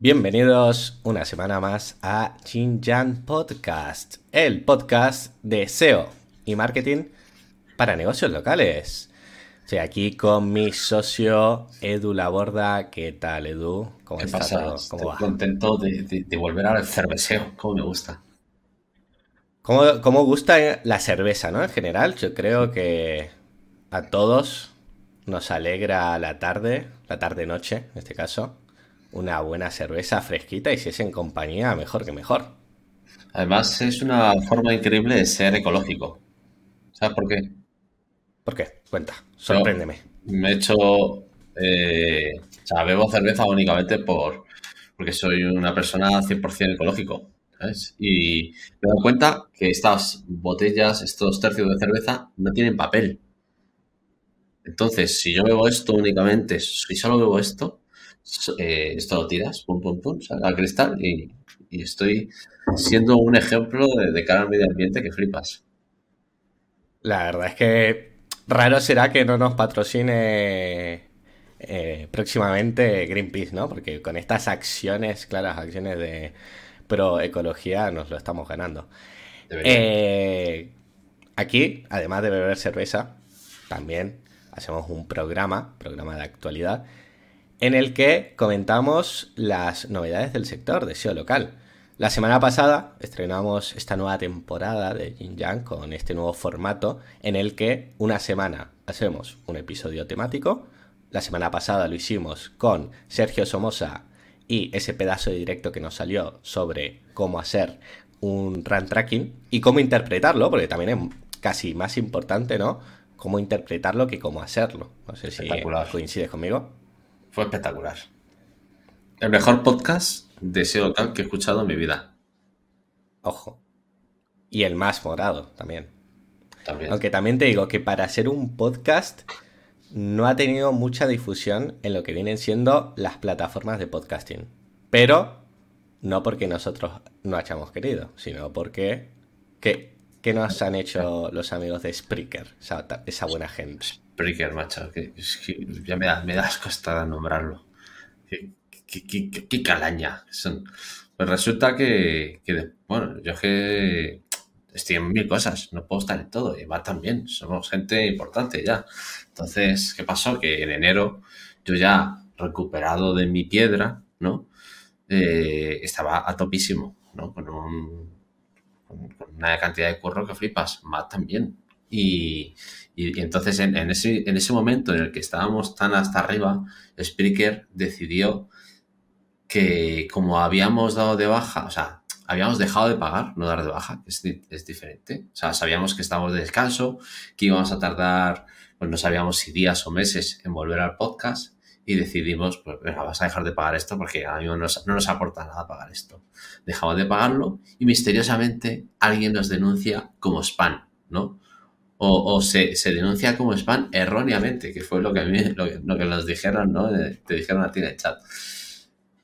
Bienvenidos una semana más a Xinjiang Podcast, el podcast de SEO y marketing para negocios locales. Estoy aquí con mi socio Edu Laborda. ¿Qué tal, Edu? ¿Cómo estás? Estoy contento de, volver al cerveceo, como me gusta. ¿Cómo, ¿Cómo, gusta la cerveza, no? En general, yo creo que a todos nos alegra la tarde, la tarde-noche en este caso, una buena cerveza fresquita y si es en compañía, mejor que mejor. Además, es una forma increíble de ser ecológico. ¿Sabes por qué? ¿Por qué? Cuenta, sorpréndeme. me he hecho. Eh, o sea, bebo cerveza únicamente por porque soy una persona 100% ecológico. ¿sabes? Y me he dado cuenta que estas botellas, estos tercios de cerveza, no tienen papel. Entonces, si yo bebo esto únicamente, si solo bebo esto, eh, esto lo tiras, pum, pum, pum, al cristal y, estoy siendo un ejemplo de, cara al medio ambiente que flipas. La verdad es que raro será que no nos patrocine eh, próximamente Greenpeace, ¿no? Porque con estas acciones, claras acciones de pro ecología, nos lo estamos ganando. Eh, aquí, además de beber cerveza, también hacemos un programa, programa de actualidad, en el que comentamos las novedades del sector de SEO local. La semana pasada estrenamos esta nueva temporada de Yin Yang con este nuevo formato en el que una semana hacemos un episodio temático. La semana pasada lo hicimos con Sergio Somoza y ese pedazo de directo que nos salió sobre cómo hacer un run tracking y cómo interpretarlo, porque también es casi más importante, ¿no? cómo interpretarlo que cómo hacerlo. No sé si coincides conmigo. Fue espectacular. El mejor podcast de SEO local que he escuchado en mi vida. Ojo. Y el más morado también. Aunque también te digo que para hacer un podcast no ha tenido mucha difusión en lo que vienen siendo las plataformas de podcasting. Pero no porque nosotros no hayamos querido, sino porque que ¿Qué nos han hecho los amigos de Spreaker? Esa, buena gente. Spreaker, macho. Que, ya me da, me das costa nombrarlo. Qué, calaña son. Pues resulta que, bueno, yo que estoy en mil cosas, no puedo estar en todo. Y va también, somos gente importante ya. Entonces, ¿qué pasó? Que en enero yo ya recuperado de mi piedra, ¿no? Eh, estaba a topísimo, ¿no? Con un con, una cantidad de curro que flipas, Matt también. Y, entonces en, ese, momento en el que estábamos tan hasta arriba, Spreaker decidió que como habíamos dado de baja, o sea, habíamos dejado de pagar, no dar de baja, es, es diferente. O sea, sabíamos que estábamos de descanso, que íbamos a tardar, pues no sabíamos si días o meses en volver al podcast y decidimos, pues venga, vas a dejar de pagar esto porque a mí no nos, no nos aporta nada pagar esto. Dejamos de pagarlo y misteriosamente alguien nos denuncia como spam, ¿no? O, se, denuncia como spam erróneamente, que fue lo que a mí, lo, que nos dijeron, ¿no? Eh, te dijeron a ti en el chat.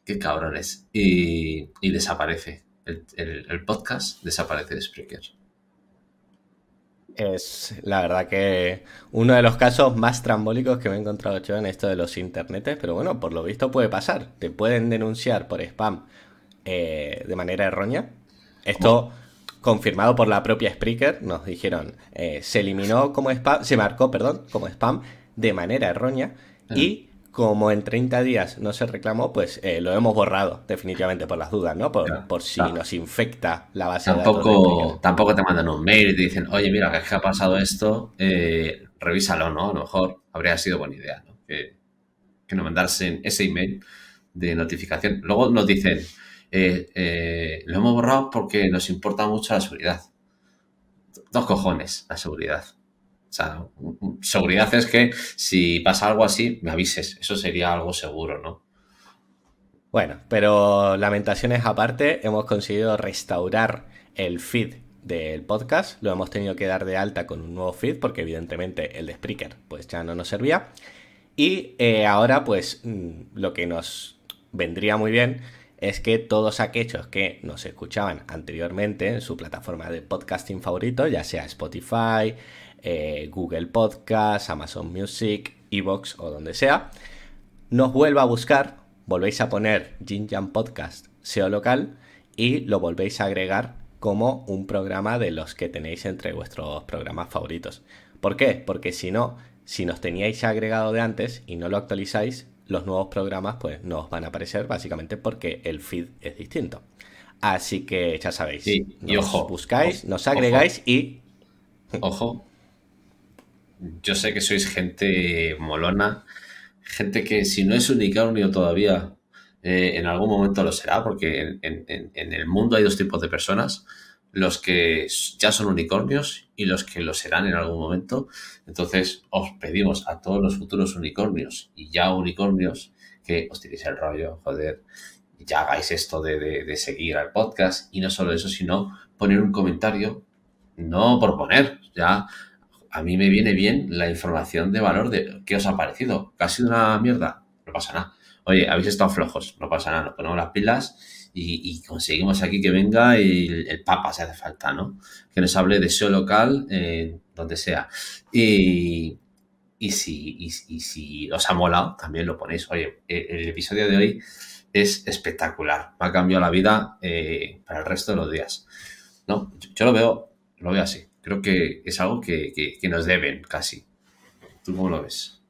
Qué cabrones. Y, y desaparece. El, el, podcast desaparece de Spreaker es la verdad que uno de los casos más trambólicos que me he encontrado yo en esto de los internetes, pero bueno, por lo visto puede pasar. Te pueden denunciar por spam eh, de manera errónea. Esto confirmado por la propia Spreaker, nos dijeron, eh, se eliminó como spam, se marcó, perdón, como spam de manera errónea y como en 30 días no se reclamó, pues eh, lo hemos borrado definitivamente por las dudas, ¿no? Por, si nos infecta la base tampoco, de datos. Tampoco te mandan un mail y te dicen, oye, mira, que ha pasado esto, eh, revísalo, ¿no? A lo mejor habría sido buena idea, ¿no? Que, que nos mandasen ese email de notificación. Luego nos dicen, eh, lo hemos borrado porque nos importa mucho la seguridad. Dos cojones, la seguridad. O sea, seguridad es que si pasa algo así, me avises. Eso sería algo seguro, ¿no? Bueno, pero lamentaciones aparte, hemos conseguido restaurar el feed del podcast. Lo hemos tenido que dar de alta con un nuevo feed porque evidentemente el de Spreaker pues ya no nos servía. Y eh, ahora pues mm, lo que nos vendría muy bien es que todos aquellos que nos escuchaban anteriormente en su plataforma de podcasting favorito, ya sea Spotify, eh, Google Podcast, Amazon Music, Evox o donde sea, nos vuelva a buscar volvéis a poner Jinjan Podcast SEO local y lo volvéis a agregar como un programa de los que tenéis entre vuestros programas favoritos. ¿Por qué? Porque si no, si nos teníais agregado de antes y no lo actualizáis, los nuevos programas pues no os van a aparecer básicamente porque el feed es distinto. Así que ya sabéis, y ojo, buscáis, nos agregáis y... Ojo, yo sé que sois gente molona, gente que si no es unicornio todavía, eh, en algún momento lo será, porque en, el mundo hay dos tipos de personas, los que ya son unicornios y los que lo serán en algún momento. Entonces os pedimos a todos los futuros unicornios y ya unicornios que os tiréis el rollo, joder, ya hagáis esto de, seguir al podcast y no solo eso, sino poner un comentario, no por poner, ya a mí me viene bien la información de valor de qué os ha parecido. ¿Que ha sido una mierda? No pasa nada. Oye, habéis estado flojos, no pasa nada, nos ponemos las pilas y, conseguimos aquí que venga el, Papa, si hace falta, ¿no? Que nos hable de SEO local, eh, donde sea. Y, y si, y, si os ha molado, también lo ponéis. Oye, el episodio de hoy es espectacular. Me ha cambiado la vida eh, para el resto de los días. No, yo, lo veo, lo veo así. Creo que es algo que, nos deben casi. ¿Tú cómo lo ves?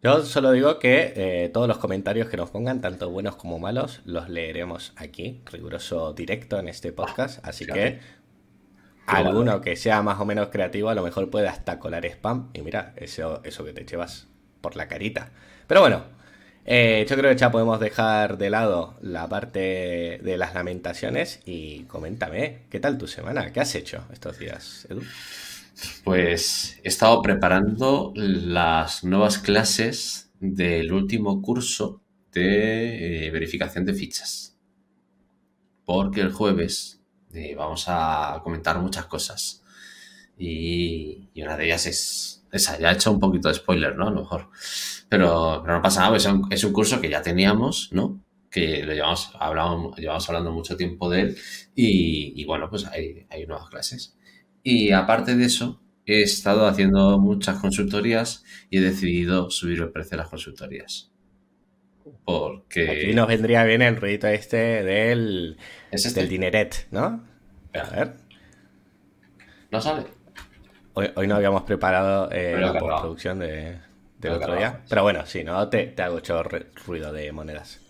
Yo solo digo que eh, todos los comentarios que nos pongan, tanto buenos como malos, los leeremos aquí, riguroso directo en este podcast. Así que alguno que sea más o menos creativo, a lo mejor puede hasta colar spam. Y mira, eso, eso que te llevas por la carita. Pero bueno, eh, yo creo que ya podemos dejar de lado la parte de las lamentaciones y coméntame, ¿qué tal tu semana? ¿Qué has hecho estos días, Edu? Pues he estado preparando las nuevas clases del último curso de eh, verificación de fichas. Porque el jueves eh, vamos a comentar muchas cosas. Y, y, una de ellas es esa. Ya he hecho un poquito de spoiler, ¿no? A lo mejor. Pero, no pasa nada, es un, es un curso que ya teníamos, ¿no? Que lo llevamos, hablamos, llevamos hablando mucho tiempo de él y, bueno, pues hay, hay nuevas clases. Y aparte de eso, he estado haciendo muchas consultorías y he decidido subir el precio de las consultorías. Porque... Aquí nos vendría bien el ruidito este del, este? del dineret, ¿no? A ver. ¿No sale? Hoy, hoy no habíamos preparado eh, la postproducción de, del otro día. Pero bueno, sí, ¿no? Te, te hago mucho ruido de monedas.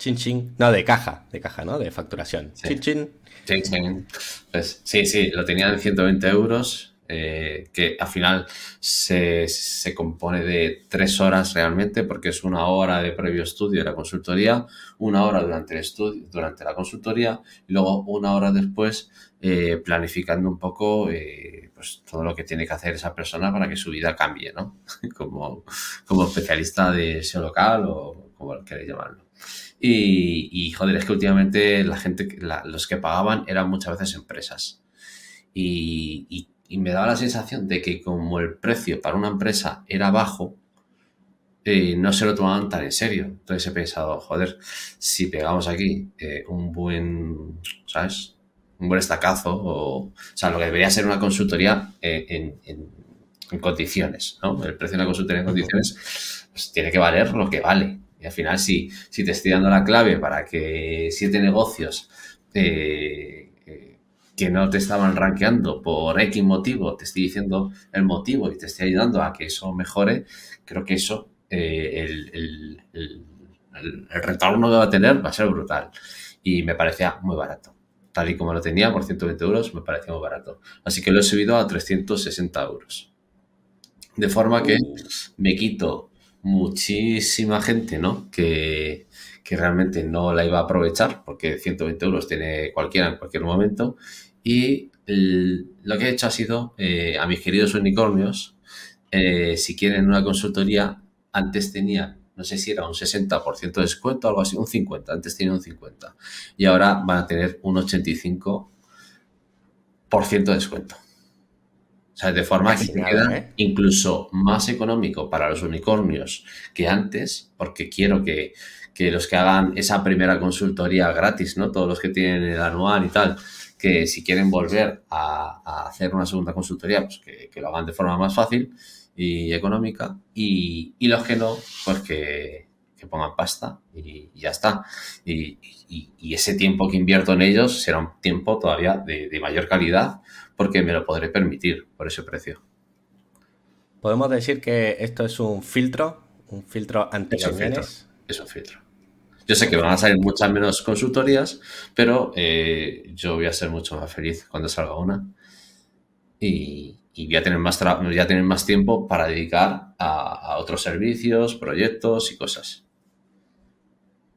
Chin chin. No, de caja, de caja, ¿no? De facturación. Chin chin. Pues, sí, sí, lo tenía en 120 euros, eh, que al final se, se, compone de tres horas realmente, porque es una hora de previo estudio de la consultoría, una hora durante el estudio, durante la consultoría, y luego una hora después eh, planificando un poco eh, pues todo lo que tiene que hacer esa persona para que su vida cambie, ¿no? como, como especialista de SEO local o como queréis llamarlo. Y, joder, es que últimamente la gente, los que pagaban eran muchas veces empresas. Y, me daba la sensación de que como el precio para una empresa era bajo, eh, no se lo tomaban tan en serio. Entonces he pensado, joder, si pegamos aquí eh, un buen, ¿sabes? Un buen estacazo, o, o sea, lo que debería ser una consultoría eh, en, en, condiciones, ¿no? El precio de una consultoría en condiciones, pues tiene que valer lo que vale. Y al final, si, si te estoy dando la clave para que siete negocios eh, eh, que no te estaban rankeando por X motivo, te estoy diciendo el motivo y te estoy ayudando a que eso mejore, creo que eso, eh, el, el, retorno que va a tener va a ser brutal. Y me parecía muy barato. Tal y como lo tenía por 120 euros, me parecía muy barato. Así que lo he subido a 360 euros. De forma que uh. me quito muchísima gente, ¿no? Que, realmente no la iba a aprovechar porque 120 euros tiene cualquiera en cualquier momento. Y lo que he hecho ha sido eh, a mis queridos unicornios, eh, si quieren una consultoría, antes tenía no sé si era un 60% de descuento, algo así, un 50%, antes tenía un 50%. Y ahora van a tener un 85% de descuento. Sea, de forma que queda ¿eh? incluso más económico para los unicornios que antes, porque quiero que, los que hagan esa primera consultoría gratis, ¿no? Todos los que tienen el anual y tal, que si quieren volver a, hacer una segunda consultoría, pues que, lo hagan de forma más fácil y económica. Y, los que no, pues que, pongan pasta y, ya está. Y, ese tiempo que invierto en ellos será un tiempo todavía de, mayor calidad porque me lo podré permitir por ese precio. Podemos decir que esto es un filtro, un filtro anti es un filtro, es un filtro. Yo sé que van a salir muchas menos consultorías, pero eh, yo voy a ser mucho más feliz cuando salga una. Y, y voy a tener más, ya tener más tiempo para dedicar a, otros servicios, proyectos y cosas.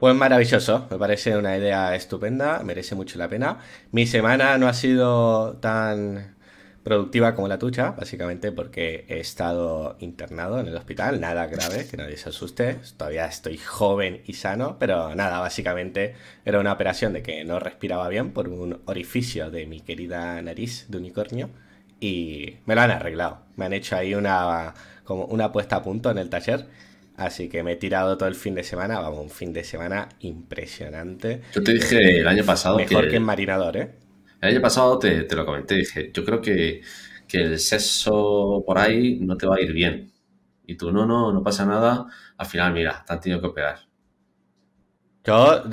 Pues maravilloso, me parece una idea estupenda, merece mucho la pena. Mi semana no ha sido tan productiva como la tuya, básicamente porque he estado internado en el hospital, nada grave, que nadie se asuste, todavía estoy joven y sano, pero nada, básicamente era una operación de que no respiraba bien por un orificio de mi querida nariz de unicornio y me lo han arreglado. Me han hecho ahí una, como una puesta a punto en el taller. Así que me he tirado todo el fin de semana, vamos, un fin de semana impresionante. Yo te dije el año pasado Mejor que, en marinador, ¿eh? El año pasado te, lo comenté, dije, yo creo que, el sexo por ahí no te va a ir bien. Y tú, no, no, no pasa nada. Al final, mira, te han tenido que operar. Yo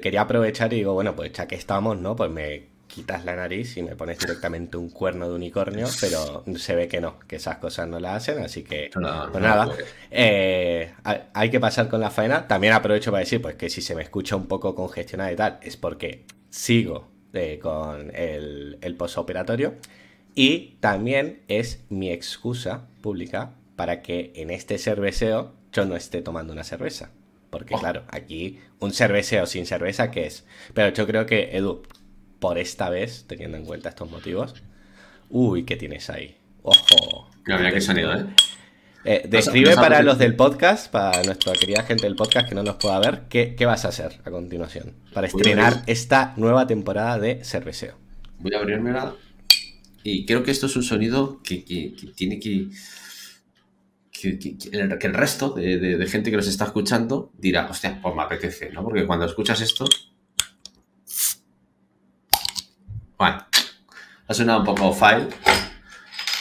quería aprovechar y digo, bueno, pues ya que estamos, ¿no? Pues me quitas la nariz y me pones directamente un cuerno de unicornio, pero se ve que no, que esas cosas no las hacen, así que pues nada, eh, hay que pasar con la faena. También aprovecho para decir pues que si se me escucha un poco congestionado y tal, es porque sigo eh, con el, el postoperatorio y también es mi excusa pública para que en este cerveceo yo no esté tomando una cerveza. Porque oh. claro, aquí un cerveceo sin cerveza, ¿qué es? Pero yo creo que, Edu, por esta vez, teniendo en cuenta estos motivos. Uy, ¿qué tienes ahí? Ojo. Mira, qué sonido, ¿eh? eh describe para los del podcast, para nuestra querida gente del podcast que no nos pueda ver, ¿qué, vas a hacer a continuación para estrenar esta nueva temporada de Cerveceo? Voy a abrirmela y creo que esto es un sonido que, tiene que, que, el, resto de, de, gente que nos está escuchando dirá, hostia, pues me apetece, ¿no? Porque cuando escuchas esto, Bueno, ha sonado un poco file.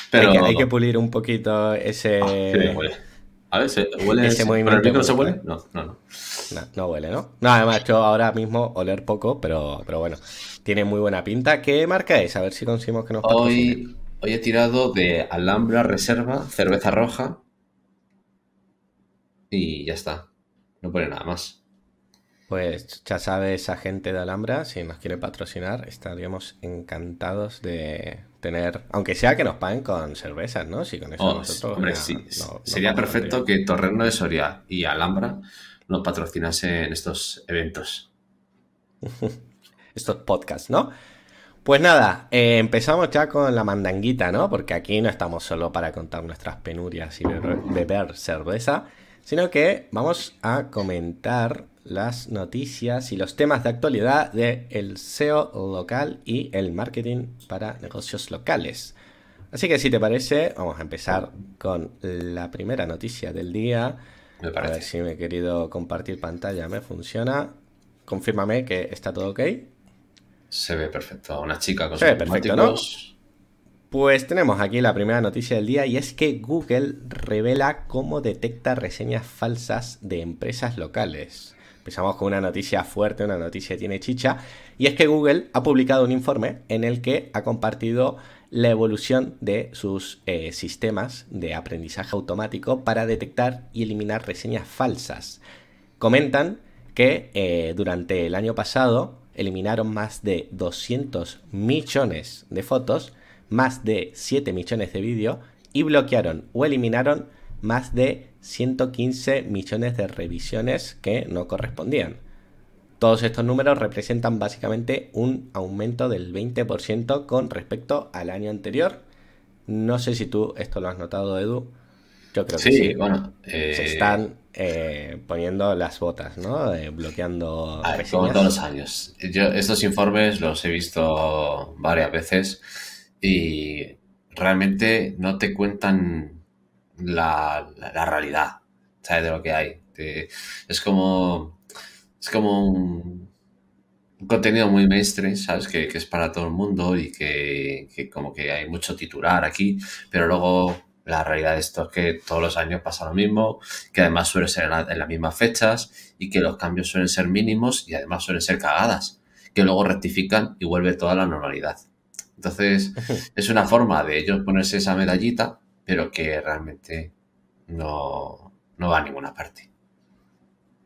Pero... Hay que, pulir un poquito ese. Ah, a ver, ¿se huele ese movimiento. ¿El no se huele? No, no, no. No, huele, ¿no? No, además, yo ahora mismo oler poco, pero, pero bueno, tiene muy buena pinta. ¿Qué marca es? A ver si conseguimos que nos Hoy, hoy he tirado de Alhambra Reserva, cerveza roja. Y ya está. No pone nada más. Pues ya sabe esa gente de Alhambra, si nos quiere patrocinar, estaríamos encantados de tener, aunque sea que nos paguen con cervezas, ¿no? Si con eso oh, nosotros. Hombre, sí. Sería perfecto que Torreno de Soria y Alhambra nos patrocinasen estos eventos. estos podcasts, ¿no? Pues nada, eh, empezamos ya con la mandanguita, ¿no? Porque aquí no estamos solo para contar nuestras penurias y beber cerveza, sino que vamos a comentar las noticias y los temas de actualidad del SEO local y el marketing para negocios locales. Así que si te parece, vamos a empezar con la primera noticia del día. Me parece. A ver si me he querido compartir pantalla me funciona. Confírmame que está todo ok. Se ve perfecto. Una chica con Se ve perfecto, ¿no? Pues tenemos aquí la primera noticia del día y es que Google revela cómo detecta reseñas falsas de empresas locales. Empezamos con una noticia fuerte, una noticia que tiene chicha, y es que Google ha publicado un informe en el que ha compartido la evolución de sus eh, sistemas de aprendizaje automático para detectar y eliminar reseñas falsas. Comentan que eh, durante el año pasado eliminaron más de 200 millones de fotos, más de 7 millones de vídeos y bloquearon o eliminaron más de 115 millones de revisiones que no correspondían. Todos estos números representan básicamente un aumento del 20% con respecto al año anterior. No sé si tú esto lo has notado, Edu. Yo creo que sí. Bueno, se eh, están eh, poniendo las botas, ¿no? Eh, bloqueando. como todos los años. Yo estos informes los he visto varias veces y realmente no te cuentan la, la, realidad, ¿sabes? De lo que hay. es como, es como un, contenido muy mainstream, ¿sabes? Que, es para todo el mundo y que, como que hay mucho titular aquí, pero luego La realidad de esto es que todos los años pasa lo mismo, que además suele ser en, las mismas fechas y que los cambios suelen ser mínimos y además suelen ser cagadas, que luego rectifican y vuelve toda la normalidad. Entonces, es una forma de ellos ponerse esa medallita, pero que realmente no, no va a ninguna parte.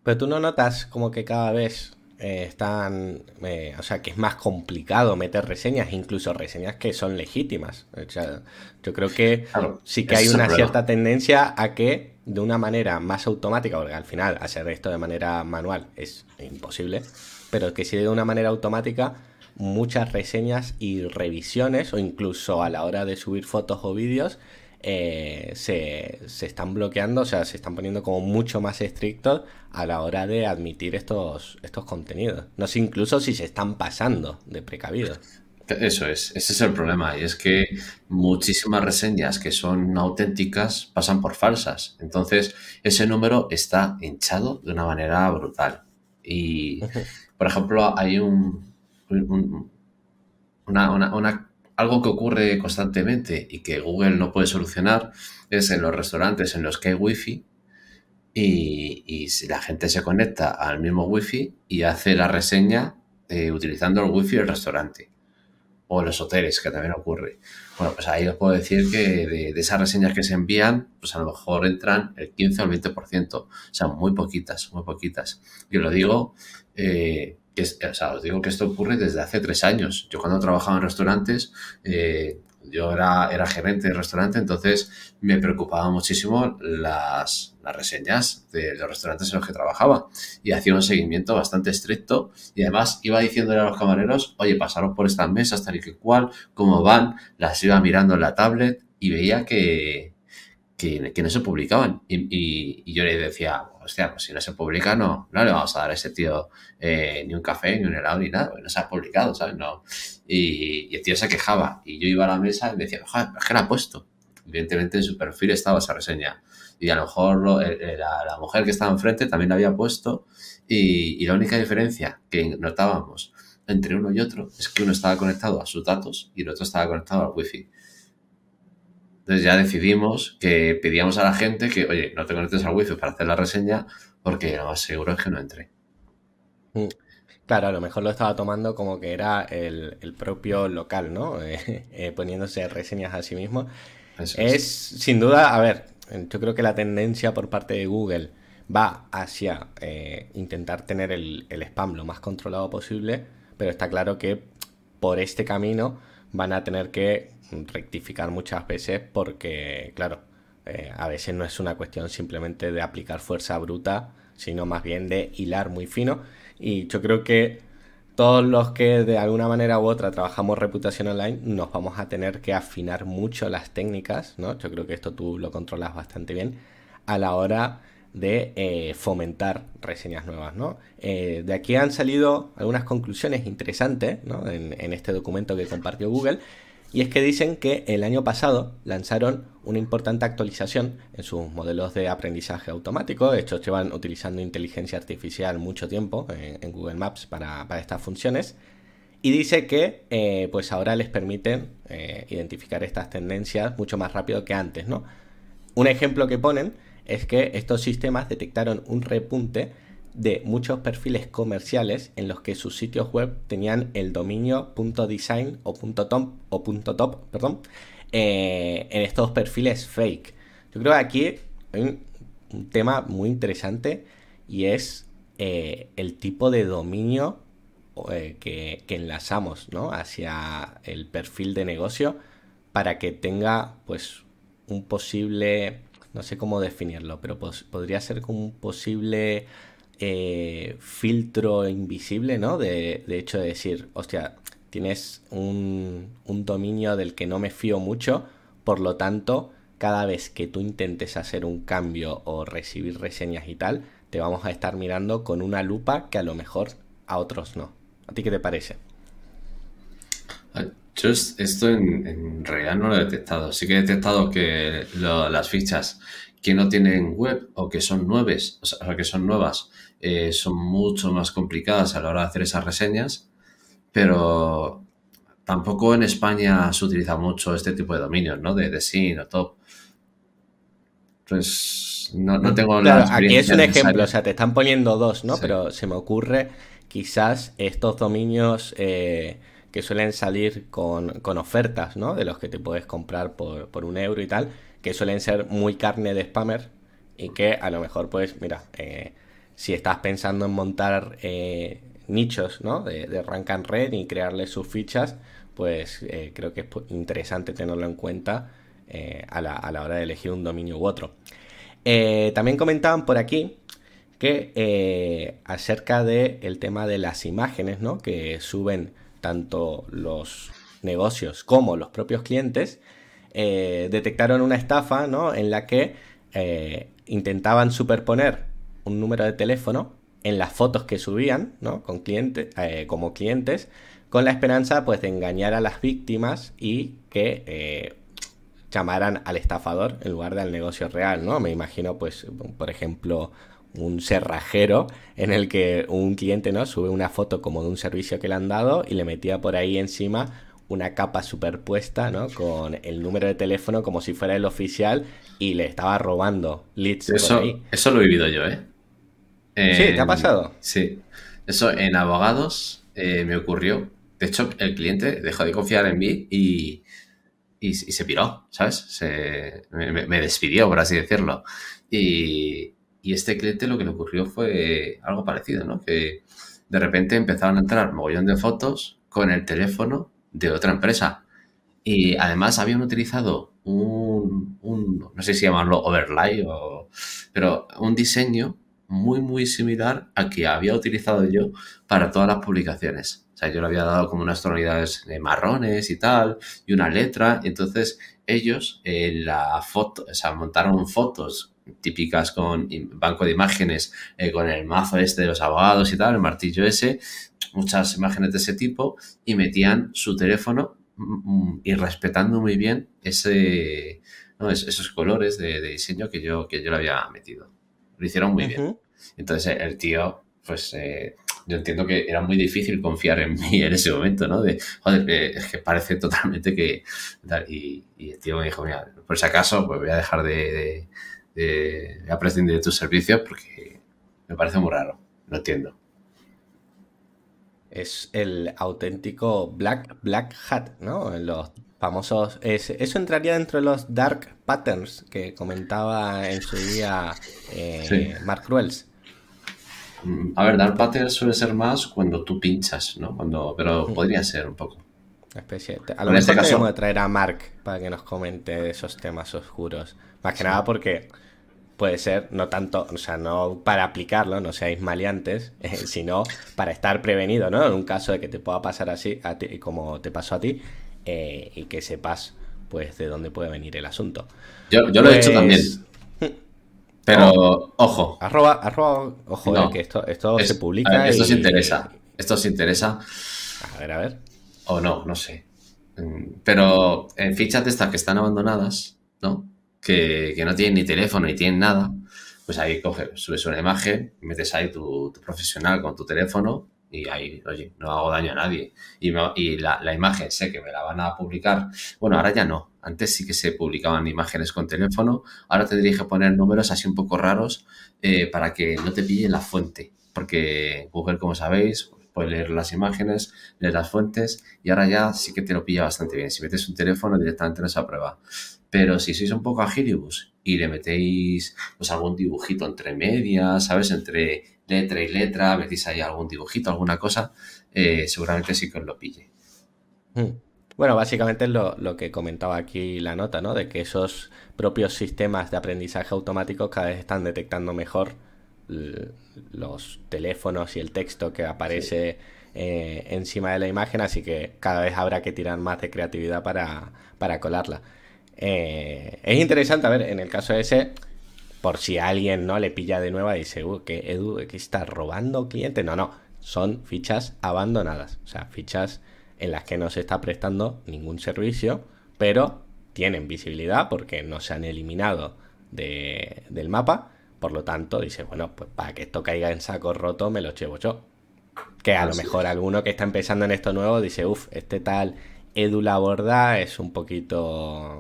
Pero tú no notas como que cada vez eh, están, eh, o sea, que es más complicado meter reseñas, incluso reseñas que son legítimas. O sea, yo creo que sí que hay una cierta tendencia a que de una manera más automática, porque al final hacer esto de manera manual es imposible, pero que si de una manera automática muchas reseñas y revisiones o incluso a la hora de subir fotos o vídeos eh, se, están bloqueando, o sea, se están poniendo como mucho más estrictos a la hora de admitir estos, estos contenidos. No sé incluso si se están pasando de precavidos. Eso es, ese es el problema, y es que muchísimas reseñas que son auténticas pasan por falsas. Entonces, ese número está hinchado de una manera brutal. Y, por ejemplo, hay un, una, una algo que ocurre constantemente y que Google no puede solucionar es en los restaurantes en los que hay wifi y, y si la gente se conecta al mismo wifi y hace la reseña eh, utilizando el wifi del restaurante o los hoteles, que también ocurre. Bueno, pues ahí os puedo decir que de, esas reseñas que se envían, pues a lo mejor entran el 15 o el 20%, o sea, muy poquitas, muy poquitas. Yo lo digo eh, o sea, os digo que esto ocurre desde hace tres años. Yo cuando trabajaba en restaurantes, eh, yo era, era gerente de restaurante, entonces me preocupaba muchísimo las, las, reseñas de los restaurantes en los que trabajaba y hacía un seguimiento bastante estricto y además iba diciéndole a los camareros, oye, pasaros por estas mesas tal y que cual, cómo van, las iba mirando en la tablet y veía que, que, no se publicaban. Y, y, yo le decía, hostia, pues si no se publica, no, no le vamos a dar a ese tío eh, ni un café, ni un helado, ni nada, no se ha publicado, ¿sabes? No. Y, el tío se quejaba. Y yo iba a la mesa y me decía, joder, es que la ha puesto. Evidentemente en su perfil estaba esa reseña. Y a lo mejor la, mujer que estaba enfrente también la había puesto. Y, la única diferencia que notábamos entre uno y otro es que uno estaba conectado a sus datos y el otro estaba conectado al wifi. Entonces ya decidimos que pedíamos a la gente que, oye, no te conectes al wifi para hacer la reseña porque lo más seguro es que no entre. Mm. Claro, a lo mejor lo estaba tomando como que era el, propio local, ¿no? Eh, poniéndose reseñas a sí mismo. es, sin duda, a ver, yo creo que la tendencia por parte de Google va hacia eh, intentar tener el, el spam lo más controlado posible, pero está claro que por este camino van a tener que rectificar muchas veces porque, claro, eh, a veces no es una cuestión simplemente de aplicar fuerza bruta, sino más bien de hilar muy fino. Y yo creo que todos los que de alguna manera u otra trabajamos reputación online nos vamos a tener que afinar mucho las técnicas, ¿no? Yo creo que esto tú lo controlas bastante bien a la hora de eh, fomentar reseñas nuevas, ¿no? Eh, de aquí han salido algunas conclusiones interesantes, ¿no? en, en este documento que compartió Google y es que dicen que el año pasado lanzaron una importante actualización en sus modelos de aprendizaje automático. Estos llevan utilizando inteligencia artificial mucho tiempo en, Google Maps para, estas funciones. Y dice que eh, pues ahora les permiten eh, identificar estas tendencias mucho más rápido que antes. ¿no? Un ejemplo que ponen es que estos sistemas detectaron un repunte de muchos perfiles comerciales en los que sus sitios web tenían el dominio .design o .top o .top, perdón, eh, en estos perfiles fake. Yo creo que aquí hay un, tema muy interesante y es eh, el tipo de dominio eh, que, enlazamos hacia el perfil de negocio para que tenga pues un posible, no sé cómo definirlo, pero podría ser como un posible eh, filtro invisible, ¿no? De, hecho de decir, hostia, tienes un, dominio del que no me fío mucho, por lo tanto, cada vez que tú intentes hacer un cambio o recibir reseñas y tal, te vamos a estar mirando con una lupa que a lo mejor a otros no. ¿A ti qué te parece? Ah, yo esto en, realidad no lo he detectado. Sí que he detectado que las fichas que no tienen web o que son nueves, o sea, que son nuevas, eh, son mucho más complicadas a la hora de hacer esas reseñas, pero tampoco en España se utiliza mucho este tipo de dominios, ¿no? De, de SIN o top. pues no, no tengo claro, Aquí es un ejemplo, o sea, te están poniendo dos, ¿no? Pero se me ocurre quizás estos dominios eh, que suelen salir con, ofertas, ¿no? De los que te puedes comprar por, un euro y tal, que suelen ser muy carne de spammer y que a lo mejor, pues, mira, eh, si estás pensando en montar eh, nichos, ¿no? De, de rank and red y crearle sus fichas, pues creo que es interesante tenerlo en cuenta a la, a, la, hora de elegir un dominio u otro. también comentaban por aquí que eh, acerca del tema de las imágenes, ¿no? Que suben tanto los negocios como los propios clientes, eh, detectaron una estafa, ¿no? En la que eh, intentaban superponer un número de teléfono en las fotos que subían, ¿no? Con clientes, como clientes, con la esperanza, pues, de engañar a las víctimas y que llamaran al estafador en lugar del negocio real, ¿no? Me imagino, pues, por ejemplo, un cerrajero en el que un cliente no sube una foto como de un servicio que le han dado y le metía por ahí encima una capa superpuesta, ¿no? Con el número de teléfono como si fuera el oficial y le estaba robando leads. Eso, eso lo he vivido yo, ¿eh? sí, ¿te ha pasado? Sí. Eso en abogados eh, me ocurrió. De hecho, el cliente dejó de confiar en mí y, y, se piró, ¿sabes? Se, me, despidió, por así decirlo. Y, y este cliente lo que le ocurrió fue algo parecido, ¿no? Que de repente empezaron a entrar mogollón de fotos con el teléfono de otra empresa. Y además habían utilizado un, no sé si llamarlo overlay o, pero un diseño muy, muy similar al que había utilizado yo para todas las publicaciones. O sea, yo le había dado como unas tonalidades marrones y tal, y una letra. Y entonces ellos, en la foto, o sea, montaron fotos típicas con banco de imágenes, eh, con el mazo este de los abogados y tal, el martillo ese, muchas imágenes de ese tipo, y metían su teléfono mm, mm, y respetando muy bien ese, esos colores de, diseño que yo, que yo le había metido. Lo hicieron muy bien. Entonces el tío, pues eh, yo entiendo que era muy difícil confiar en mí en ese momento, ¿no? De, joder, que, es que parece totalmente que... Y, el tío me dijo, mira, por si acaso, pues voy a dejar de de, a prescindir de tus servicios porque me parece muy raro, no entiendo. Es el auténtico Black, Black Hat, ¿no? Los famosos. eso entraría dentro de los Dark Patterns que comentaba en su día eh, Mark Ruels. Mm, a ver, Dark Patterns suele ser más cuando tú pinchas, ¿no? Cuando, pero podría ser un poco. Especie. A lo mejor caso... de traer a Mark para que nos comente esos temas oscuros. Más que nada porque puede ser no tanto, o sea, no para aplicarlo, no seáis maleantes, eh, sino para estar prevenido, ¿no? En un caso de que te pueda pasar así, a ti, como te pasó a ti, eh, y que sepas, pues, de dónde puede venir el asunto. Yo, lo he hecho pues, también. Pero, oh, ojo. Arroba, arroba, ojo, eh, que esto, esto se publica. esto se interesa. Esto se interesa. A ver, a ver. O no, no sé. Mm, pero en fichas de estas que están abandonadas, ¿no? que, no tienen ni teléfono ni tienen nada, pues ahí coges, subes una imagen, metes ahí tu, profesional con tu teléfono y ahí, oye, no hago daño a nadie. Y, la, imagen sé que me la van a publicar. Bueno, ahora ya no. Antes sí que se publicaban imágenes con teléfono. Ahora tendría que poner números así un poco raros eh, para que no te pille la fuente. Porque Google, como sabéis, puede leer las imágenes, leer las fuentes y ahora ya sí que te lo pilla bastante bien. Si metes un teléfono directamente no se aprueba. Pero si sois un poco agilibus y le metéis pues algún dibujito entre medias, ¿sabes? Entre letra y letra, metéis ahí algún dibujito, alguna cosa, eh, seguramente sí que os lo pille. Hmm. Bueno, básicamente es lo, lo, que comentaba aquí la nota, ¿no? De que esos propios sistemas de aprendizaje automático cada vez están detectando mejor los teléfonos y el texto que aparece eh, encima de la imagen, así que cada vez habrá que tirar más de creatividad para, para colarla. Eh, es interesante, a ver, en el caso ese, por si alguien no le pilla de nuevo y dice, uh, que Edu que está robando clientes. No, no, son fichas abandonadas, o sea, fichas en las que no se está prestando ningún servicio, pero tienen visibilidad porque no se han eliminado del mapa. Por lo tanto, dice, bueno, pues para que esto caiga en saco roto, me lo llevo yo. Que a lo mejor alguno que está empezando en esto nuevo dice, uff, este tal Edu Laborda es un poquito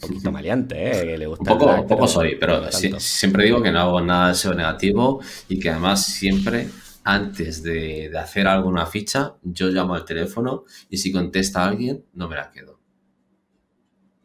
poquito maleante, ¿eh? Que le gusta un poco, poco soy, pero siempre digo que no hago nada de SEO negativo y que además siempre antes de, de, hacer alguna ficha, yo llamo al teléfono y si contesta alguien, no me la quedo.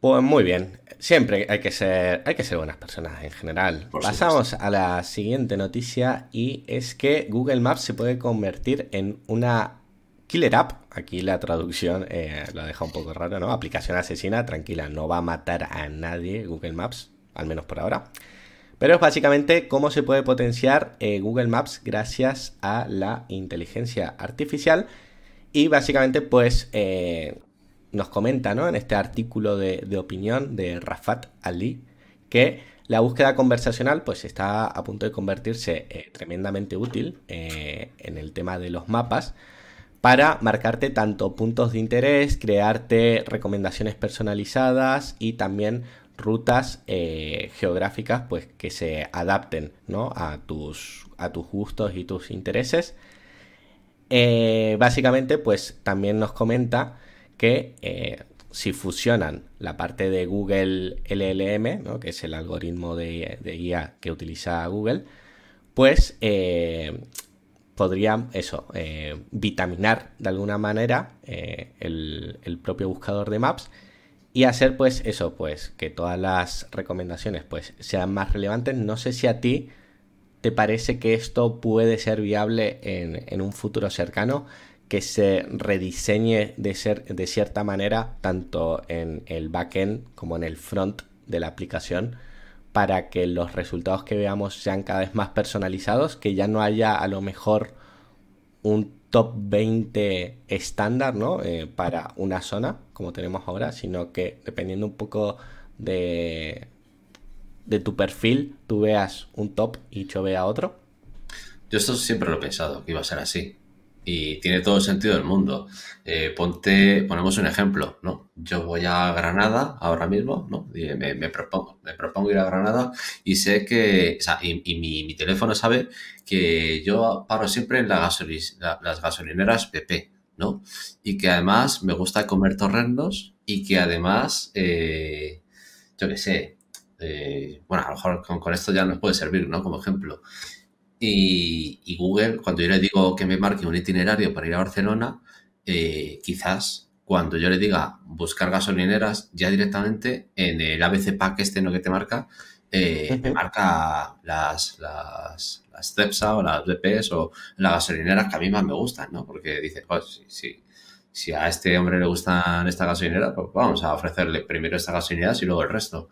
Pues muy bien. Siempre hay que ser, hay que ser buenas personas en general. Pasamos a la siguiente noticia y es que Google Maps se puede convertir en una killer app. Aquí la traducción eh, lo deja un poco raro, ¿no? Aplicación asesina, tranquila, no va a matar a nadie Google Maps, al menos por ahora. Pero es básicamente cómo se puede potenciar eh, Google Maps gracias a la inteligencia artificial. Y básicamente, pues, eh, nos comenta ¿no? en este artículo de, opinión de Rafat Ali que la búsqueda conversacional pues está a punto de convertirse eh, tremendamente útil en el tema de los mapas para marcarte tanto puntos de interés, crearte recomendaciones personalizadas y también rutas eh, geográficas pues que se adapten a, tus, a tus gustos y tus intereses. Eh, básicamente pues también nos comenta que eh, si fusionan la parte de Google LLM, que es el algoritmo de, de, guía que utiliza Google, pues podrían eso, vitaminar de alguna manera el, el propio buscador de Maps y hacer pues eso, pues que todas las recomendaciones pues sean más relevantes. No sé si a ti te parece que esto puede ser viable en, un futuro cercano, que se rediseñe de, ser, de cierta manera tanto en el backend como en el front de la aplicación para que los resultados que veamos sean cada vez más personalizados, que ya no haya a lo mejor un top 20 estándar, ¿no? Eh, para una zona, como tenemos ahora, sino que dependiendo un poco de, de tu perfil, tú veas un top y yo vea otro. Yo esto siempre lo he pensado, que iba a ser así y tiene todo el sentido del mundo. Eh, ponte, ponemos un ejemplo, ¿no? Yo voy a Granada ahora mismo, ¿no? Y me, propongo, me propongo ir a Granada y sé que, o sea, y, mi, teléfono sabe que yo paro siempre en la las gasolineras PP, ¿no? Y que además me gusta comer torrendos y que además, eh, yo qué sé, eh, bueno, a lo mejor con, con, esto ya nos puede servir, ¿no? Como ejemplo. Y, Google, cuando yo le digo que me marque un itinerario para ir a Barcelona, eh, quizás cuando yo le diga buscar gasolineras, ya directamente en el ABC Pack este no que te marca, eh, me marca las, las, las CEPSA o las BPs o las gasolineras que a mí más me gustan, ¿no? Porque dice, pues si, si, a este hombre le gustan estas gasolineras, pues vamos a ofrecerle primero estas gasolineras y luego el resto.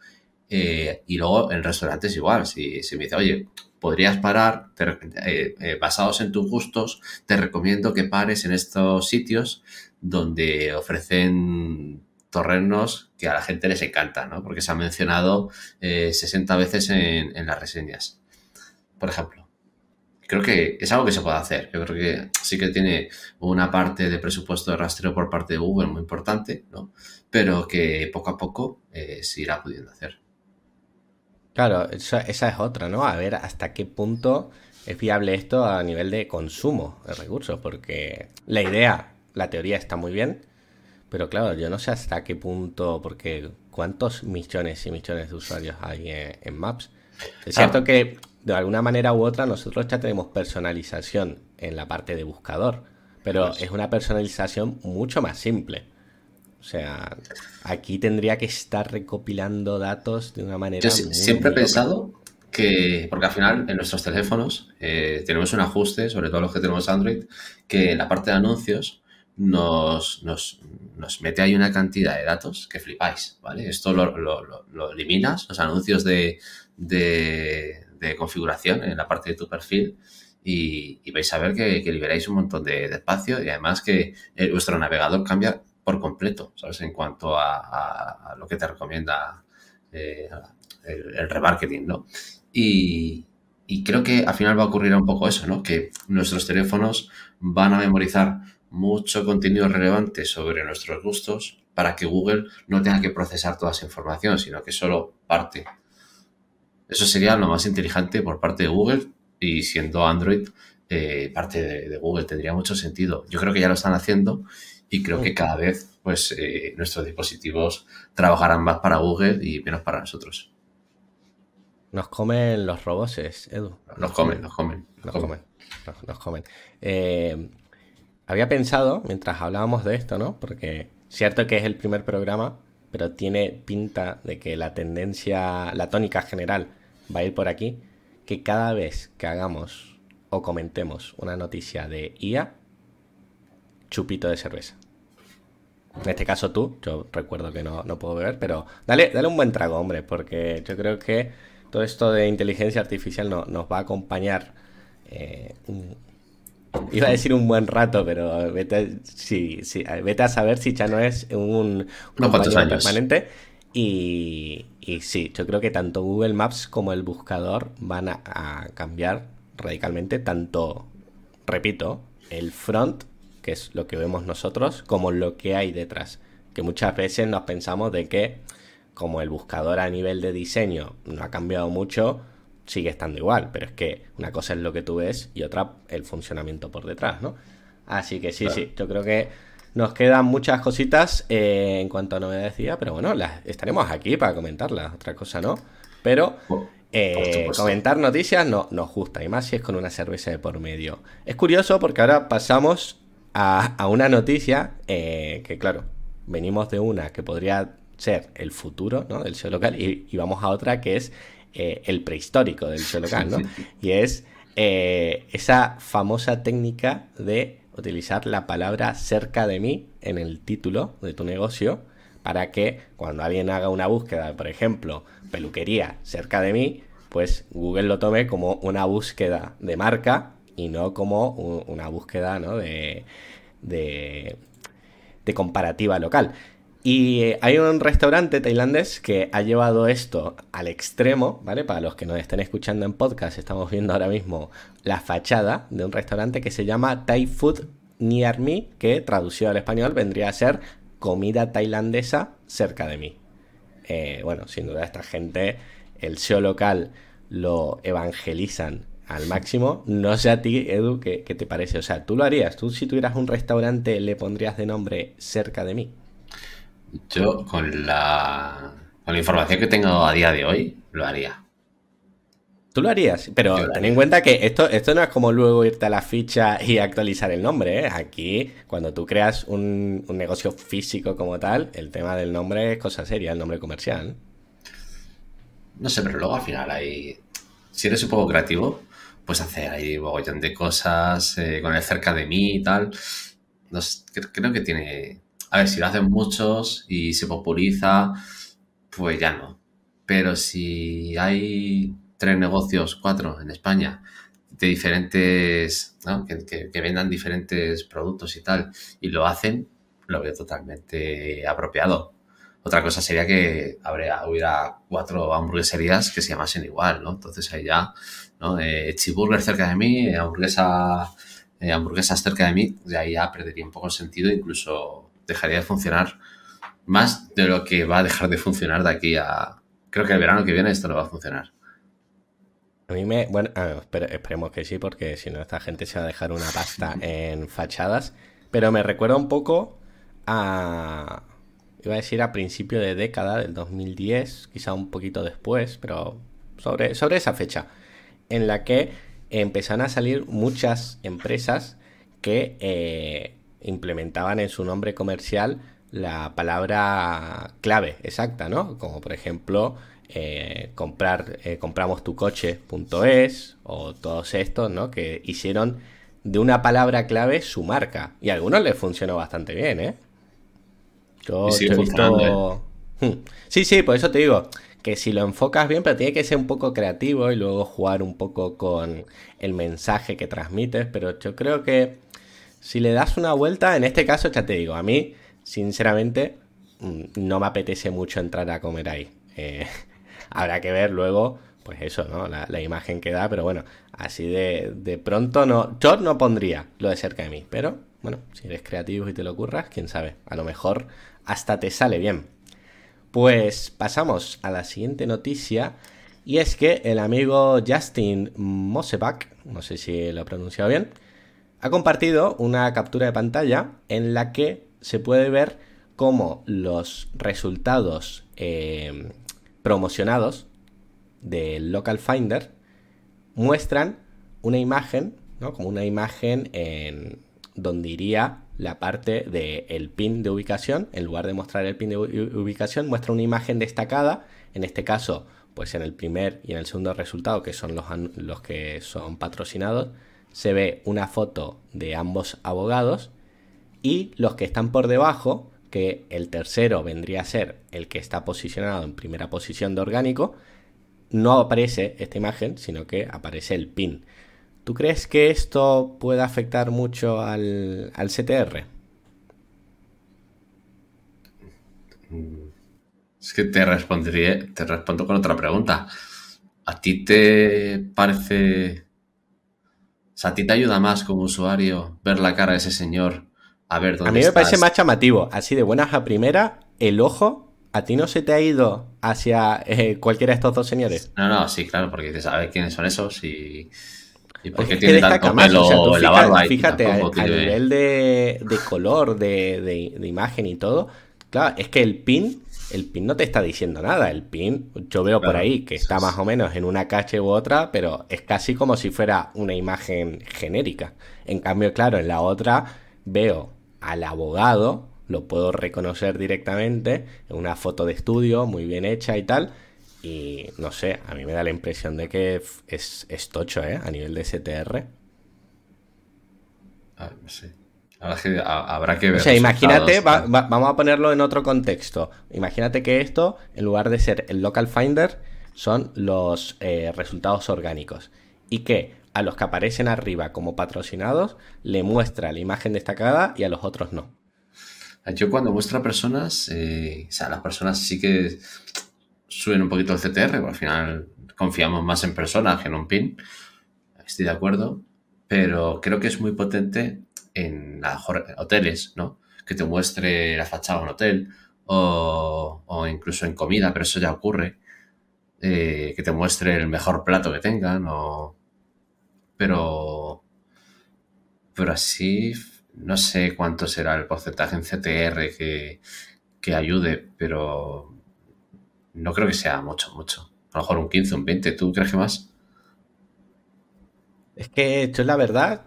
Eh, y luego en restaurantes igual, si, si me dice, oye, podrías parar, eh, eh, basados en tus gustos, te recomiendo que pares en estos sitios donde ofrecen torrenos que a la gente les encanta, ¿no? Porque se ha mencionado 60 veces en, en, las reseñas, por ejemplo. Creo que es algo que se puede hacer. Yo creo que sí que tiene una parte de presupuesto de rastreo por parte de Google muy importante, ¿no? Pero que poco a poco se irá pudiendo hacer. Claro, esa, es otra, ¿no? A ver hasta qué punto es viable esto a nivel de consumo de recursos, porque la idea, la teoría está muy bien, pero claro, yo no sé hasta qué punto, porque cuántos millones y millones de usuarios hay en, Maps. Es cierto que de alguna manera u otra nosotros ya tenemos personalización en la parte de buscador, pero es una personalización mucho más simple. O sea, aquí tendría que estar recopilando datos de una manera. Yo siempre he pensado que, porque al final en nuestros teléfonos eh, tenemos un ajuste, sobre todo los que tenemos Android, que en la parte de anuncios nos, nos, nos mete ahí una cantidad de datos que flipáis, ¿vale? Esto lo, lo, lo, eliminas, los anuncios de, de, de, configuración en la parte de tu perfil. Y, y vais a ver que, que, liberáis un montón de, espacio y además que eh, vuestro navegador cambia por completo, ¿sabes? En cuanto a, lo que te recomienda eh, el, remarketing, ¿no? Y, creo que al final va a ocurrir un poco eso, ¿no? Que nuestros teléfonos van a memorizar mucho contenido relevante sobre nuestros gustos para que Google no tenga que procesar toda esa información, sino que solo parte. Eso sería lo más inteligente por parte de Google y siendo Android eh, parte de, de Google tendría mucho sentido. Yo creo que ya lo están haciendo y creo que cada vez pues eh, nuestros dispositivos trabajarán más para Google y menos para nosotros. Nos comen los robots, Edu. Nos comen, nos comen. Nos comen. Nos, comen. Eh, había pensado, mientras hablábamos de esto, ¿no? Porque cierto que es el primer programa, pero tiene pinta de que la tendencia, la tónica general va a ir por aquí, que cada vez que hagamos o comentemos una noticia de IA, chupito de cerveza. En este caso tú, yo recuerdo que no, puedo beber, pero dale, dale un buen trago, hombre, porque yo creo que todo esto de inteligencia artificial nos va a acompañar eh, Iba a decir un buen rato, pero vete, sí, sí, vete a saber si ya no es un, un permanente. Y, y, sí, yo creo que tanto Google Maps como el buscador van a, cambiar radicalmente, tanto, repito, el front, que es lo que vemos nosotros, como lo que hay detrás. Que muchas veces nos pensamos de que como el buscador a nivel de diseño no ha cambiado mucho, sigue estando igual, pero es que una cosa es lo que tú ves y otra el funcionamiento por detrás, ¿no? Así que sí, sí, yo creo que nos quedan muchas cositas eh, en cuanto a novedades pero bueno, las estaremos aquí para comentarlas, otra cosa no. Pero eh, comentar noticias no, nos gusta, y más si es con una cerveza de por medio. Es curioso porque ahora pasamos a, una noticia eh, que, claro, venimos de una que podría ser el futuro ¿no? del show local y, y vamos a otra que es eh, el prehistórico del show local, ¿no? Y es eh, esa famosa técnica de utilizar la palabra cerca de mí en el título de tu negocio para que cuando alguien haga una búsqueda, por ejemplo, peluquería cerca de mí, pues Google lo tome como una búsqueda de marca y no como una búsqueda ¿no? de, de, comparativa local. Y eh, hay un restaurante tailandés que ha llevado esto al extremo, ¿vale? Para los que nos estén escuchando en podcast, estamos viendo ahora mismo la fachada de un restaurante que se llama Thai Food Near Me, que traducido al español vendría a ser comida tailandesa cerca de mí. Eh, bueno, sin duda esta gente, el SEO local lo evangelizan al máximo. No sé a ti, Edu, ¿qué, ¿qué, te parece? O sea, ¿tú lo harías? ¿Tú si tuvieras un restaurante le pondrías de nombre cerca de mí? Yo con la, con la información que tengo a día de hoy, lo haría. Tú lo harías, pero ten en cuenta que esto, esto no es como luego irte a la ficha y actualizar el nombre. ¿eh? Aquí, cuando tú creas un, negocio físico como tal, el tema del nombre es cosa seria, el nombre comercial. No sé, pero luego al final hay. Si eres un poco creativo, pues hacer ahí mogollón de cosas eh, con el cerca de mí y tal. creo que tiene, a ver, si lo hacen muchos y se populiza, pues ya no. Pero si hay tres negocios, cuatro en España, de diferentes, ¿no? que, vendan diferentes productos y tal, y lo hacen, lo veo totalmente apropiado. Otra cosa sería que habría, hubiera cuatro hamburgueserías que se llamasen igual, ¿no? Entonces ahí ya, ¿no? Eh, cerca de mí, hamburguesa, eh, hamburguesas cerca de mí, de ahí ya perdería un poco el sentido, incluso dejaría de funcionar más de lo que va a dejar de funcionar de aquí a... Creo que el verano que viene esto no va a funcionar. A mí me... Bueno, esperemos que sí, porque si no esta gente se va a dejar una pasta en fachadas. Pero me recuerda un poco a... Iba a decir a principio de década, del 2010, quizá un poquito después, pero sobre, sobre esa fecha, en la que empezaron a salir muchas empresas que eh, implementaban en su nombre comercial la palabra clave exacta, ¿no? Como por ejemplo, eh, comprar, eh, compramos tu coche.es o todos estos, ¿no? Que hicieron de una palabra clave su marca. Y a algunos les funcionó bastante bien, ¿eh? Yo, he visto... Hmm. Sí, sí, por eso te digo que si lo enfocas bien, pero tiene que ser un poco creativo y luego jugar un poco con el mensaje que transmites, pero yo creo que si le das una vuelta, en este caso ya te digo, a mí, sinceramente, mm, no me apetece mucho entrar a comer ahí. Eh, habrá que ver luego, pues eso, ¿no? La, imagen que da, pero bueno, así de, de, pronto no. Yo no pondría lo de cerca de mí, pero bueno, si eres creativo y te lo ocurras, quién sabe, a lo mejor hasta te sale bien. Pues pasamos a la siguiente noticia. Y es que el amigo Justin Mosebach, no sé si lo he pronunciado bien, ha compartido una captura de pantalla en la que se puede ver cómo los resultados eh, promocionados del Local Finder muestran una imagen, ¿no? Como una imagen en donde iría la parte del pin de ubicación. En lugar de mostrar el pin de ubicación, muestra una imagen destacada. En este caso, pues en el primer y en el segundo resultado, que son los, los que son patrocinados, se ve una foto de ambos abogados y los que están por debajo, que el tercero vendría a ser el que está posicionado en primera posición de orgánico, no aparece esta imagen, sino que aparece el pin. ¿Tú crees que esto puede afectar mucho al, al CTR? Es que te respondería, te respondo con otra pregunta. ¿A ti te parece o sea, ¿a ti te ayuda más como usuario ver la cara de ese señor? A ver dónde A mí me parece más llamativo. Así de buenas a primera, el ojo, ¿a ti no se te ha ido hacia eh, cualquiera de estos dos señores? No, no, sí, claro, porque dices, a ver quiénes son esos y. ¿Y por qué tiene tanto pelo en la barba? Fíjate, a, nivel de, color, de, de imagen y todo, claro, es que el pin el pin no te está diciendo nada. El pin, yo veo por ahí que está más o menos en una cache u otra, pero es casi como si fuera una imagen genérica. En cambio, claro, en la otra veo al abogado, lo puedo reconocer directamente, en una foto de estudio muy bien hecha y tal. Y no sé, a mí me da la impresión de que es, es tocho, ¿eh? A nivel de STR. Ah, sí habrá que ver. O sea, imagínate, vamos a ponerlo en otro contexto. Imagínate que esto, en lugar de ser el local finder, son los eh, resultados orgánicos. Y que a los que aparecen arriba como patrocinados le muestra la imagen destacada y a los otros no. Yo cuando muestro a personas, eh, o sea, las personas sí que suben un poquito el CTR, porque al final confiamos más en personas que en un pin. Estoy de acuerdo, pero creo que es muy potente en hoteles, ¿no? Que te muestre la fachada de un hotel o, incluso en comida, pero eso ya ocurre. Eh, que te muestre el mejor plato que tengan o... Pero... Pero así no sé cuánto será el porcentaje en CTR que, que ayude, pero no creo que sea mucho, mucho. A lo mejor un 15, un 20. ¿Tú crees que más? Es que yo la verdad,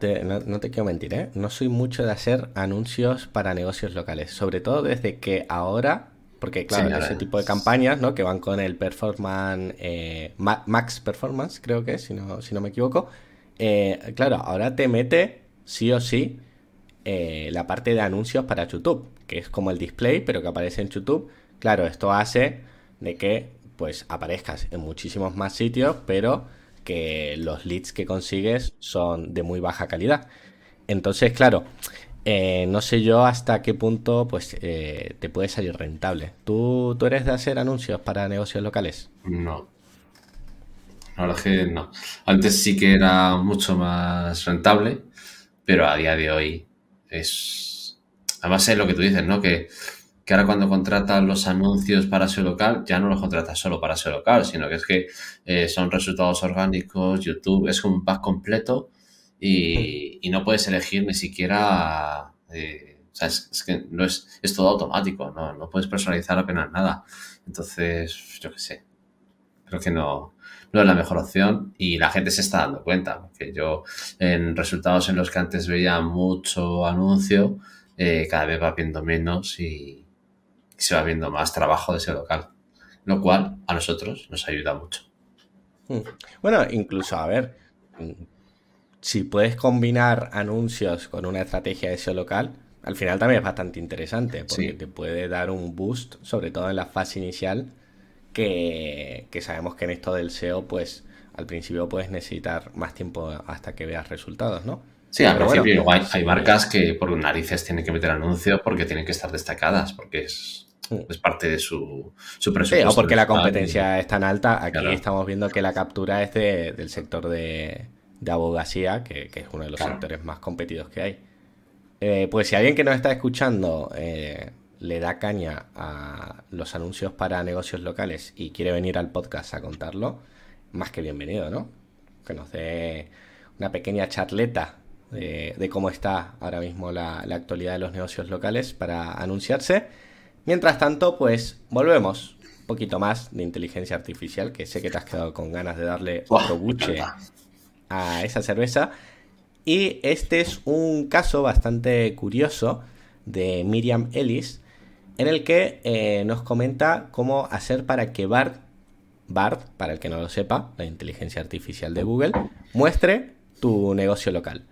no, te quiero mentir, ¿eh? no soy mucho de hacer anuncios para negocios locales, sobre todo desde que ahora, porque claro, ese tipo de campañas, ¿no? Que van con el performance, eh, max performance, creo que es, si no, si no me equivoco, eh, claro, ahora te mete sí o sí eh, la parte de anuncios para YouTube, que es como el display, pero que aparece en YouTube. Claro, esto hace de que pues aparezcas en muchísimos más sitios, pero que los leads que consigues son de muy baja calidad. Entonces, claro, eh, no sé yo hasta qué punto pues eh, te puede salir rentable. ¿Tú, ¿Tú eres de hacer anuncios para negocios locales? No. Ahora que no. Antes sí que era mucho más rentable, pero a día de hoy es... Además es lo que tú dices, ¿no? Que que ahora cuando contratas los anuncios para SEO local, ya no los contratas solo para SEO local, sino que es que eh, son resultados orgánicos, YouTube, es un pack completo y, no puedes elegir ni siquiera, eh, o sea, es, que no es, es todo automático, ¿no? no puedes personalizar apenas nada. Entonces, yo qué sé, creo que no, no es la mejor opción y la gente se está dando cuenta, que yo en resultados en los que antes veía mucho anuncio, eh, cada vez va viendo menos y, se va viendo más trabajo de ese local, lo cual a nosotros nos ayuda mucho. Hmm. Bueno, incluso, a ver, si puedes combinar anuncios con una estrategia de SEO local, al final también es bastante interesante, porque te puede dar un boost, sobre todo en la fase inicial, que, sabemos que en esto del SEO, pues al principio puedes necesitar más tiempo hasta que veas resultados, ¿no? Sí, al principio hay, marcas que por narices tienen que meter anuncios porque tienen que estar destacadas, porque es, es parte de su, su presupuesto. o porque la competencia es tan alta. Aquí estamos viendo que la captura es del sector de, abogacía, que, es uno de los sectores más competidos que hay. Eh, pues si alguien que nos está escuchando eh, le da caña a los anuncios para negocios locales y quiere venir al podcast a contarlo, más que bienvenido, ¿no? Que nos dé una pequeña charleta de, cómo está ahora mismo la, la actualidad de los negocios locales para anunciarse Mientras tanto, pues volvemos un poquito más de inteligencia artificial, que sé que te has quedado con ganas de darle otro buche a esa cerveza. Y este es un caso bastante curioso de Miriam Ellis, en el que eh, nos comenta cómo hacer para que Bart, Bart, para el que no lo sepa, la inteligencia artificial de Google, muestre tu negocio local.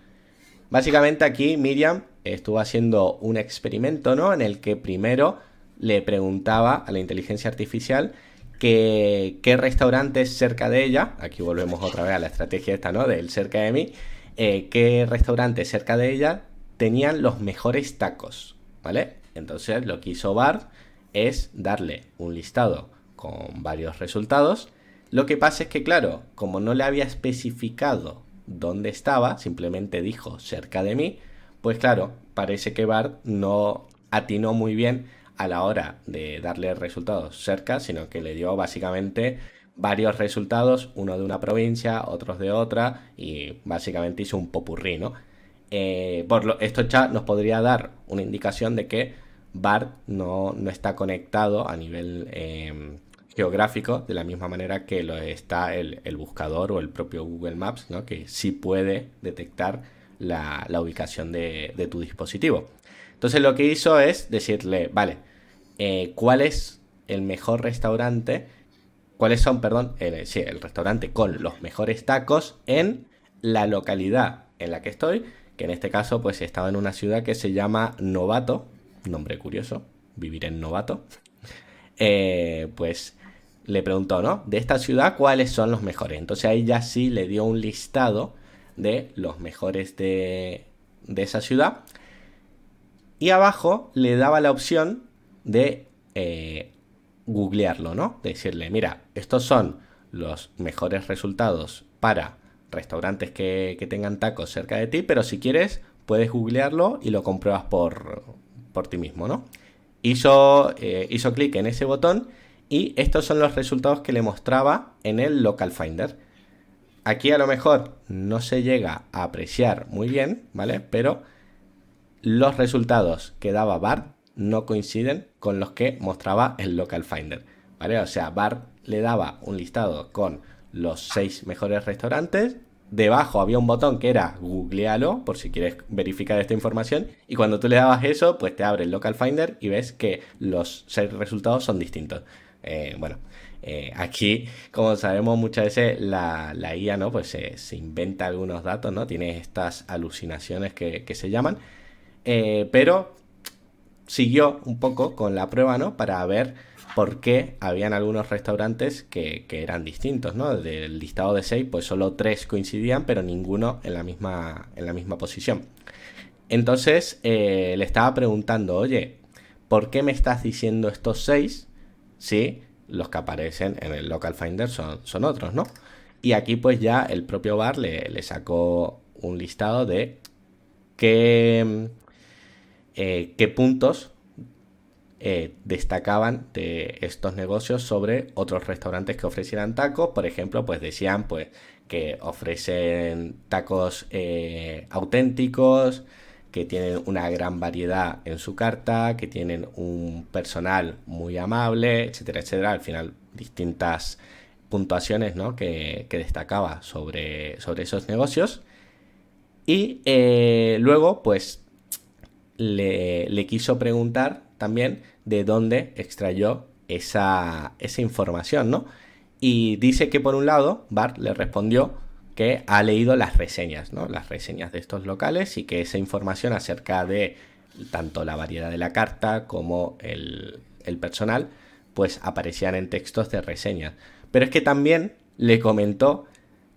Básicamente aquí Miriam estuvo haciendo un experimento, ¿no? En el que primero le preguntaba a la inteligencia artificial qué restaurantes cerca de ella, aquí volvemos otra vez a la estrategia esta, ¿no? Del cerca de mí, eh, qué restaurantes cerca de ella tenían los mejores tacos, ¿vale? Entonces lo que hizo Bart es darle un listado con varios resultados. Lo que pasa es que, claro, como no le había especificado dónde estaba, simplemente dijo cerca de mí, pues claro, parece que Bart no atinó muy bien a la hora de darle resultados cerca, sino que le dio básicamente varios resultados, uno de una provincia, otros de otra, y básicamente hizo un popurrí, ¿no? Eh, por lo, esto ya nos podría dar una indicación de que Bart no, está conectado a nivel em, geográfico de la misma manera que lo está el, buscador o el propio Google Maps, ¿no? que sí puede detectar la, ubicación de, de, tu dispositivo. Entonces lo que hizo es decirle, vale, eh, cuál es el mejor restaurante, cuáles son, perdón, el, sí, el restaurante con los mejores tacos en la localidad en la que estoy, que en este caso pues estaba en una ciudad que se llama Novato, nombre curioso, vivir en Novato, eh, pues le preguntó, ¿no? De esta ciudad, ¿cuáles son los mejores? Entonces ahí ya sí le dio un listado de los mejores de, de esa ciudad. Y abajo le daba la opción de eh, googlearlo, ¿no? De decirle, mira, estos son los mejores resultados para restaurantes que, tengan tacos cerca de ti, pero si quieres puedes googlearlo y lo compruebas por, por ti mismo, ¿no? Hizo, eh, hizo clic en ese botón y estos son los resultados que le mostraba en el Local Finder. Aquí a lo mejor no se llega a apreciar muy bien, ¿vale? Pero los resultados que daba Bart no coinciden con los que mostraba el Local Finder. ¿Vale? O sea, Bart le daba un listado con los seis mejores restaurantes. Debajo había un botón que era googlealo por si quieres verificar esta información. Y cuando tú le dabas eso, pues te abre el Local Finder y ves que los seis resultados son distintos. Eh, bueno, eh, aquí, como sabemos, muchas veces la, la IA, ¿no? Pues se, inventa algunos datos, ¿no? Tiene estas alucinaciones que, se llaman. Eh, pero siguió un poco con la prueba, ¿no? Para ver por qué habían algunos restaurantes que, eran distintos, ¿no? Del listado de seis, pues solo tres coincidían, pero ninguno en la misma, en la misma posición. Entonces eh, le estaba preguntando, oye, ¿por qué me estás diciendo estos seis si los que aparecen en el Local Finder son, son otros, ¿no? Y aquí pues ya el propio bar le, le sacó un listado de qué, eh, qué puntos eh, destacaban de estos negocios sobre otros restaurantes que ofrecieran tacos. Por ejemplo, pues decían pues, que ofrecen tacos eh, auténticos, que tienen una gran variedad en su carta, que tienen un personal muy amable, etcétera, etcétera. Al final, distintas puntuaciones ¿no? que, destacaba sobre, sobre esos negocios. Y luego, pues le, quiso preguntar también de dónde extrayó esa, información, ¿no? Y dice que por un lado, Bart le respondió que ha leído las reseñas, ¿no? Las reseñas de estos locales y que esa información acerca de tanto la variedad de la carta como el, personal, pues aparecían en textos de reseñas. Pero es que también le comentó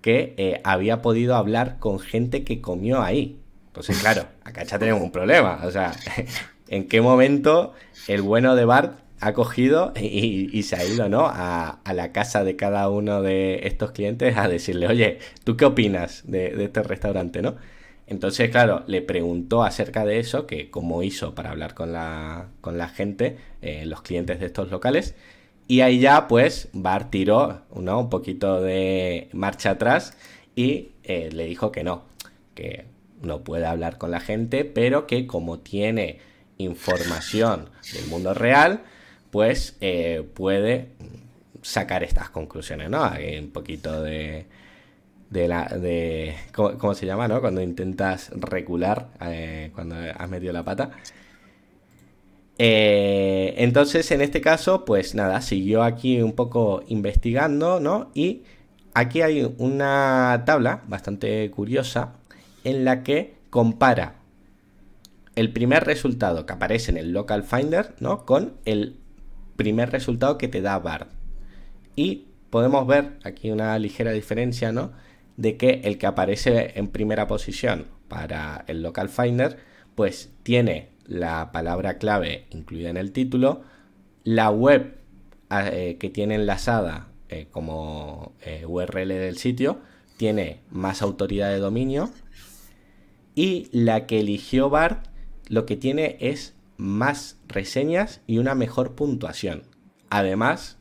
que eh, había podido hablar con gente que comió ahí, entonces, claro, acá ya tenemos un problema. O sea, ¿en qué momento el bueno de Bart ha cogido y, se ha ido, ¿no? A, la casa de cada uno de estos clientes a decirle, oye, ¿tú qué opinas de, este restaurante, no? Entonces, claro, le preguntó acerca de eso, que cómo hizo para hablar con la, con la gente, eh, los clientes de estos locales. Y ahí ya, pues, Bart tiró ¿no? un poquito de marcha atrás y eh, le dijo que no, que no puede hablar con la gente, pero que como tiene información del mundo real, pues eh, puede sacar estas conclusiones, ¿no? Hay un poquito de, de la de ¿cómo, se llama, no? Cuando intentas recular eh, cuando has metido la pata. Eh, entonces, en este caso, pues nada, siguió aquí un poco investigando, ¿no? Y aquí hay una tabla bastante curiosa en la que compara el primer resultado que aparece en el local finder, ¿no? Con el primer resultado que te da BARD. Y podemos ver aquí una ligera diferencia, ¿no? De que el que aparece en primera posición para el local finder, pues tiene la palabra clave incluida en el título, la web eh, que tiene enlazada eh, como eh, URL del sitio tiene más autoridad de dominio y la que eligió BART lo que tiene es más reseñas y una mejor puntuación. Además,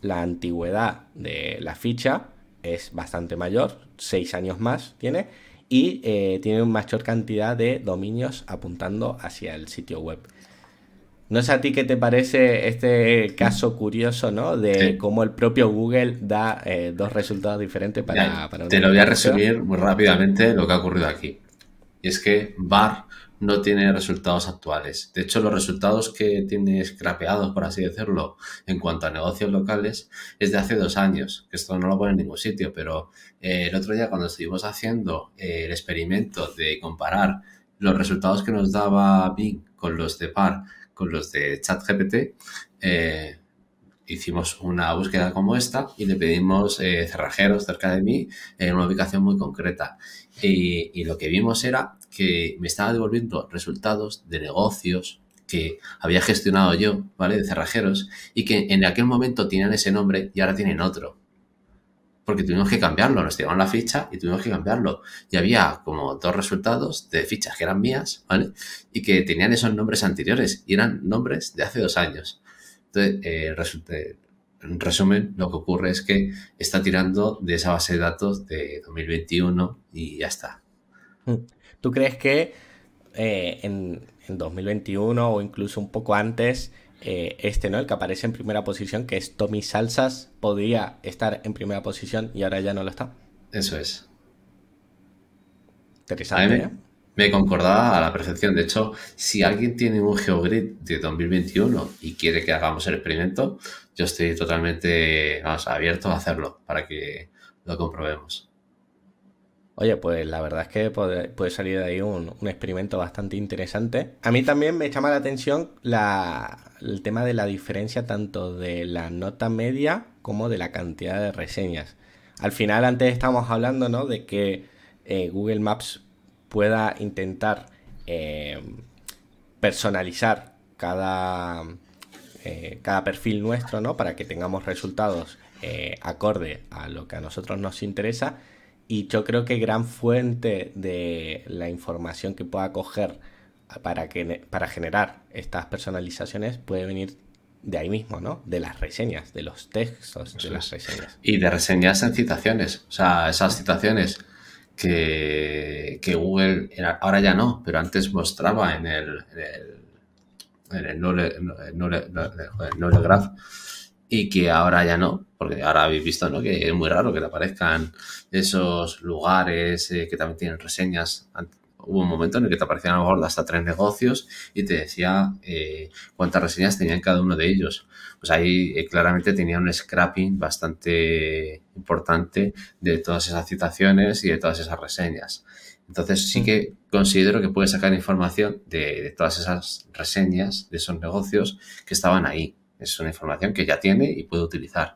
la antigüedad de la ficha es bastante mayor, 6 años más tiene, y eh, tiene una mayor cantidad de dominios apuntando hacia el sitio web. No sé a ti qué te parece este caso curioso, ¿no? De cómo el propio Google da eh, dos resultados diferentes para, para Te lo voy a resumir muy rápidamente lo que ha ocurrido aquí. Y es que VAR no tiene resultados actuales. De hecho, los resultados que tiene scrapeados, por así decirlo, en cuanto a negocios locales, es de hace dos años, que esto no lo pone en ningún sitio, pero eh, el otro día cuando estuvimos haciendo eh, el experimento de comparar los resultados que nos daba Bing con los de PAR, con los de ChatGPT, eh, hicimos una búsqueda como esta y le pedimos cerrajeros cerca de mí en una ubicación muy concreta. Y, lo que vimos era que me estaba devolviendo resultados de negocios que había gestionado yo, ¿vale? De cerrajeros, y que en aquel momento tenían ese nombre y ahora tienen otro. Porque tuvimos que cambiarlo, nos tiraron la ficha y tuvimos que cambiarlo. Y había como dos resultados de fichas que eran mías, ¿vale? Y que tenían esos nombres anteriores y eran nombres de hace dos años. Entonces, eh, en resumen, lo que ocurre es que está tirando de esa base de datos de 2021 y ya está. Mm. ¿Tú crees que eh, en, 2021 o incluso un poco antes, eh, este, ¿no? El que aparece en primera posición, que es Tommy Salsas, podría estar en primera posición y ahora ya no lo está? Eso es. Interesante. Me, me concordaba a la perfección. De hecho, si alguien tiene un GeoGrid de 2021 y quiere que hagamos el experimento, yo estoy totalmente abierto a hacerlo para que lo comprobemos. Oye, pues la verdad es que puede, salir de ahí un, experimento bastante interesante. A mí también me llama la atención el tema de la diferencia tanto de la nota media como de la cantidad de reseñas. Al final, antes estábamos hablando ¿no? de que eh, Google Maps pueda intentar eh, personalizar cada, eh, cada perfil nuestro ¿no? para que tengamos resultados acorde a lo que a nosotros nos interesa y yo creo que gran fuente de la información que pueda coger para, que, para generar estas personalizaciones puede venir de ahí mismo, ¿no? De las reseñas, de los textos de las reseñas. Y de reseñas en citaciones. O sea, esas citaciones que, que Google ahora ya no, pero antes mostraba en el, en el, en Graph y que ahora ya no, porque ahora habéis visto ¿no? que es muy raro que te aparezcan esos lugares eh, que también tienen reseñas. Hubo un momento en el que te aparecían a lo mejor hasta tres negocios y te decía eh, cuántas reseñas tenían cada uno de ellos. Pues ahí eh, claramente tenía un scrapping bastante importante de todas esas citaciones y de todas esas reseñas. Entonces sí mm. que considero que puedes sacar información de, de todas esas reseñas de esos negocios que estaban ahí. Es una información que ya tiene y puede utilizar.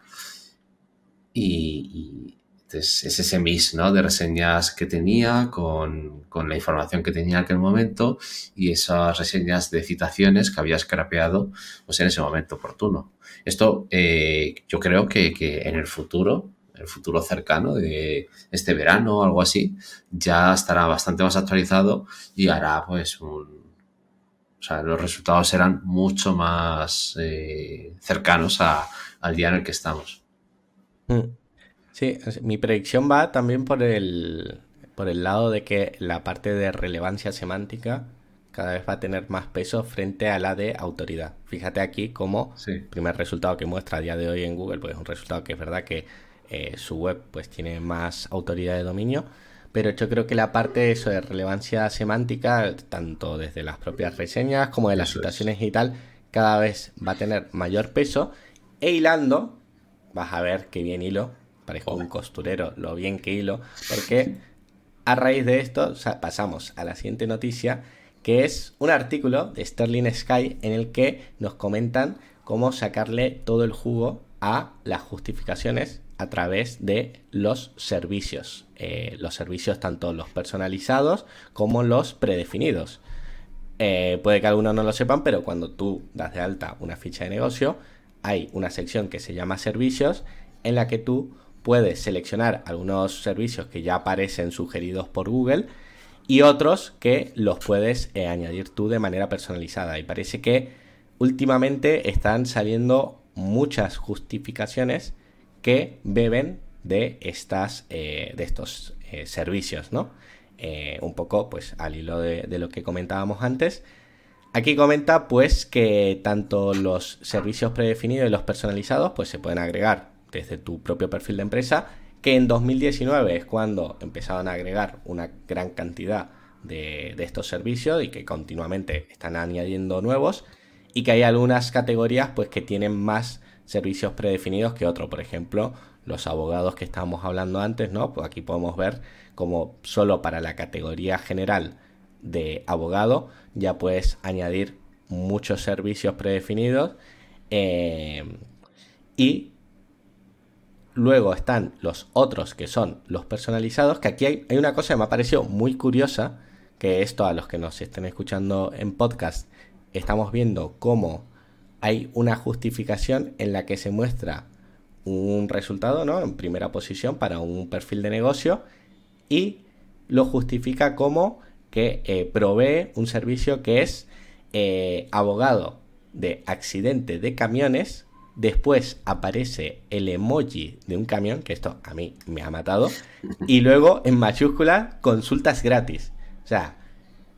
Y, es ese mix ¿no? de reseñas que tenía con, la información que tenía en aquel momento y esas reseñas de citaciones que había scrapeado pues, en ese momento oportuno. Esto eh, yo creo que, en el futuro, el futuro cercano de este verano o algo así, ya estará bastante más actualizado y hará pues un, o sea, los resultados serán mucho más eh, cercanos al día en el que estamos. Mm. Sí, mi predicción va también por el, por el lado de que la parte de relevancia semántica cada vez va a tener más peso frente a la de autoridad. Fíjate aquí como el primer resultado que muestra a día de hoy en Google, pues es un resultado que es verdad que eh, su web pues tiene más autoridad de dominio, pero yo creo que la parte de eso de relevancia semántica, tanto desde las propias reseñas como de las situaciones y tal, cada vez va a tener mayor peso. E hilando, vas a ver que bien hilo, parezco un costurero, lo bien que hilo, porque a raíz de esto pasamos a la siguiente noticia, que es un artículo de Sterling Sky en el que nos comentan cómo sacarle todo el jugo a las justificaciones a través de los servicios. Eh, los servicios tanto los personalizados como los predefinidos. Eh, puede que algunos no lo sepan, pero cuando tú das de alta una ficha de negocio, hay una sección que se llama servicios en la que tú puedes seleccionar algunos servicios que ya aparecen sugeridos por Google y otros que los puedes eh, añadir tú de manera personalizada. Y parece que últimamente están saliendo muchas justificaciones que beben de, estas, eh, de estos eh, servicios, ¿no? un poco pues al hilo de, de lo que comentábamos antes. Aquí comenta pues que tanto los servicios predefinidos y los personalizados pues se pueden agregar desde tu propio perfil de empresa, que en 2019 es cuando empezaron a agregar una gran cantidad de, estos servicios y que continuamente están añadiendo nuevos y que hay algunas categorías pues que tienen más servicios predefinidos que otros, por ejemplo, los abogados que estábamos hablando antes, ¿no? Pues aquí podemos ver como solo para la categoría general de abogado ya puedes añadir muchos servicios predefinidos eh, y Luego están los otros que son los personalizados, que aquí hay, una cosa que me ha parecido muy curiosa, que esto a los que nos estén escuchando en podcast, estamos viendo cómo hay una justificación en la que se muestra un resultado ¿no? en primera posición para un perfil de negocio y lo justifica como que eh, provee un servicio que es eh, abogado de accidente de camiones Después aparece el emoji de un camión, que esto a mí me ha matado. Y luego en mayúscula, consultas gratis. O sea,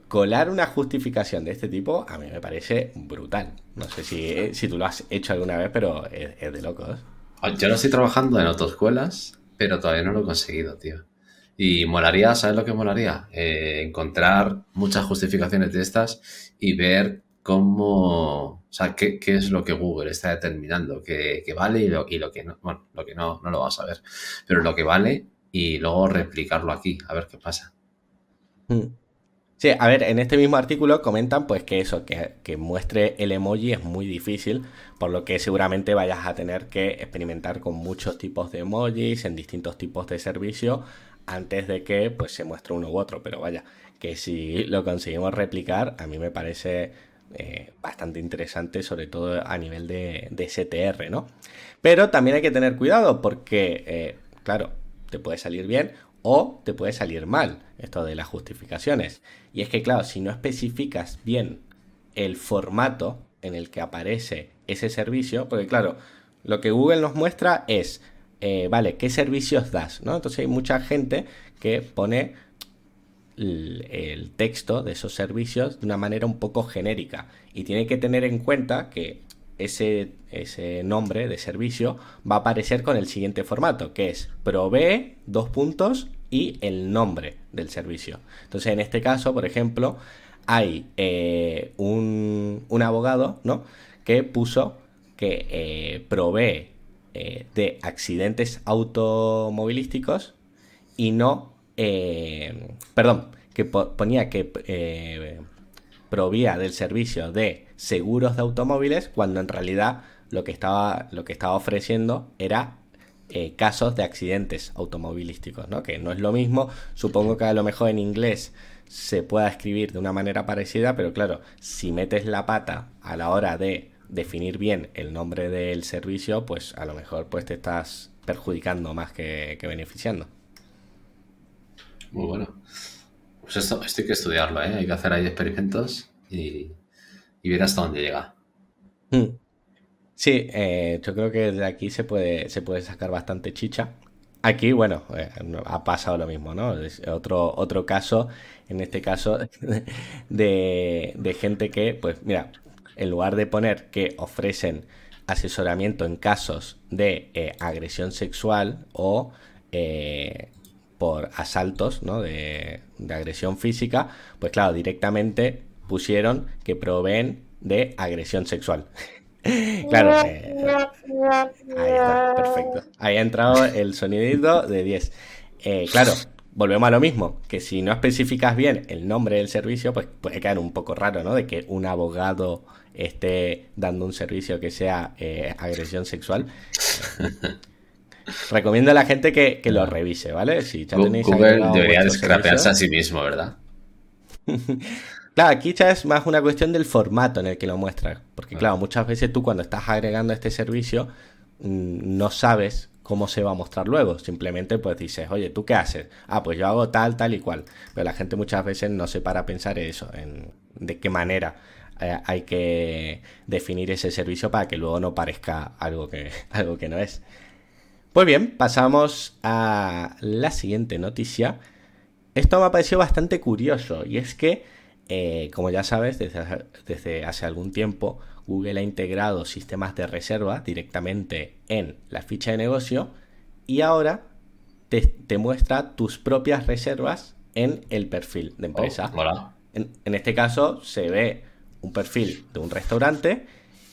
colar una justificación de este tipo a mí me parece brutal. No sé si, si tú lo has hecho alguna vez, pero es, de locos. Yo lo estoy trabajando en autoescuelas, pero todavía no lo he conseguido, tío. Y molaría, ¿sabes lo que molaría? Eh, encontrar muchas justificaciones de estas y ver cómo, o sea, qué, es lo que Google está determinando, que, vale y lo, y lo, que no, bueno, lo que no, no lo vas a ver, pero lo que vale y luego replicarlo aquí, a ver qué pasa. Mm. Sí, a ver, en este mismo artículo comentan pues que eso, que, que, muestre el emoji es muy difícil, por lo que seguramente vayas a tener que experimentar con muchos tipos de emojis en distintos tipos de servicio antes de que pues se muestre uno u otro, pero vaya, que si lo conseguimos replicar, a mí me parece eh, bastante interesante, sobre todo a nivel de, STR, ¿no? Pero también hay que tener cuidado porque, eh, claro, te puede salir bien o te puede salir mal esto de las justificaciones. Y es que, claro, si no especificas bien el formato en el que aparece ese servicio, porque claro, lo que Google nos muestra es, eh, vale, ¿qué servicios das? ¿no? Entonces hay mucha gente que pone el, texto de esos servicios de una manera un poco genérica y tiene que tener en cuenta que ese, ese nombre de servicio va a aparecer con el siguiente formato, que es provee dos puntos y el nombre del servicio. Entonces, en este caso, por ejemplo, hay eh, un, abogado ¿no? que puso que eh, provee eh, de accidentes automovilísticos y no eh, perdón, que ponía que eh, provía del servicio de seguros de automóviles cuando en realidad lo que estaba, lo que estaba ofreciendo era eh, casos de accidentes automovilísticos, ¿no? Que no es lo mismo, supongo que a lo mejor en inglés se pueda escribir de una manera parecida, pero claro, si metes la pata a la hora de definir bien el nombre del servicio, pues a lo mejor pues te estás perjudicando más que beneficiando. Muy bueno. Pues esto, hay que estudiarlo, ¿eh? Hay que hacer ahí experimentos y, ver hasta dónde llega. Hmm. Sí, eh, yo creo que de aquí se puede, se puede sacar bastante chicha. Aquí, bueno, eh, ha pasado lo mismo, ¿no? Es otro, otro caso, en este caso, de, de gente que, pues mira, en lugar de poner que ofrecen asesoramiento en casos de eh, agresión sexual o eh, por asaltos ¿no? de, agresión física, pues claro, directamente pusieron que proveen de agresión sexual. claro, eh, ahí está, perfecto. Ahí ha entrado el sonidito de 10. claro, volvemos a lo mismo, que si no especificas bien el nombre del servicio, pues puede quedar un poco raro, ¿no? De que un abogado esté dando un servicio que sea eh, agresión sexual. Recomiendo a la gente que, lo revise, ¿vale? Si ya tenéis Google debería descrapearse a sí mismo, ¿verdad? claro, aquí ya es más una cuestión del formato en el que lo muestra. Porque, claro, muchas veces tú cuando estás agregando este servicio mm, no sabes cómo se va a mostrar luego. Simplemente pues dices, oye, ¿tú qué haces? Ah, pues yo hago tal, tal y cual. Pero la gente muchas veces no se para a pensar eso, en de qué manera eh, hay que definir ese servicio para que luego no parezca algo que, algo que no es. Pues bien, pasamos a la siguiente noticia. Esto me ha parecido bastante curioso y es que, eh, como ya sabes, desde, desde hace algún tiempo Google ha integrado sistemas de reserva directamente en la ficha de negocio y ahora te, muestra tus propias reservas en el perfil de empresa. Oh, en, en, este caso se ve un perfil de un restaurante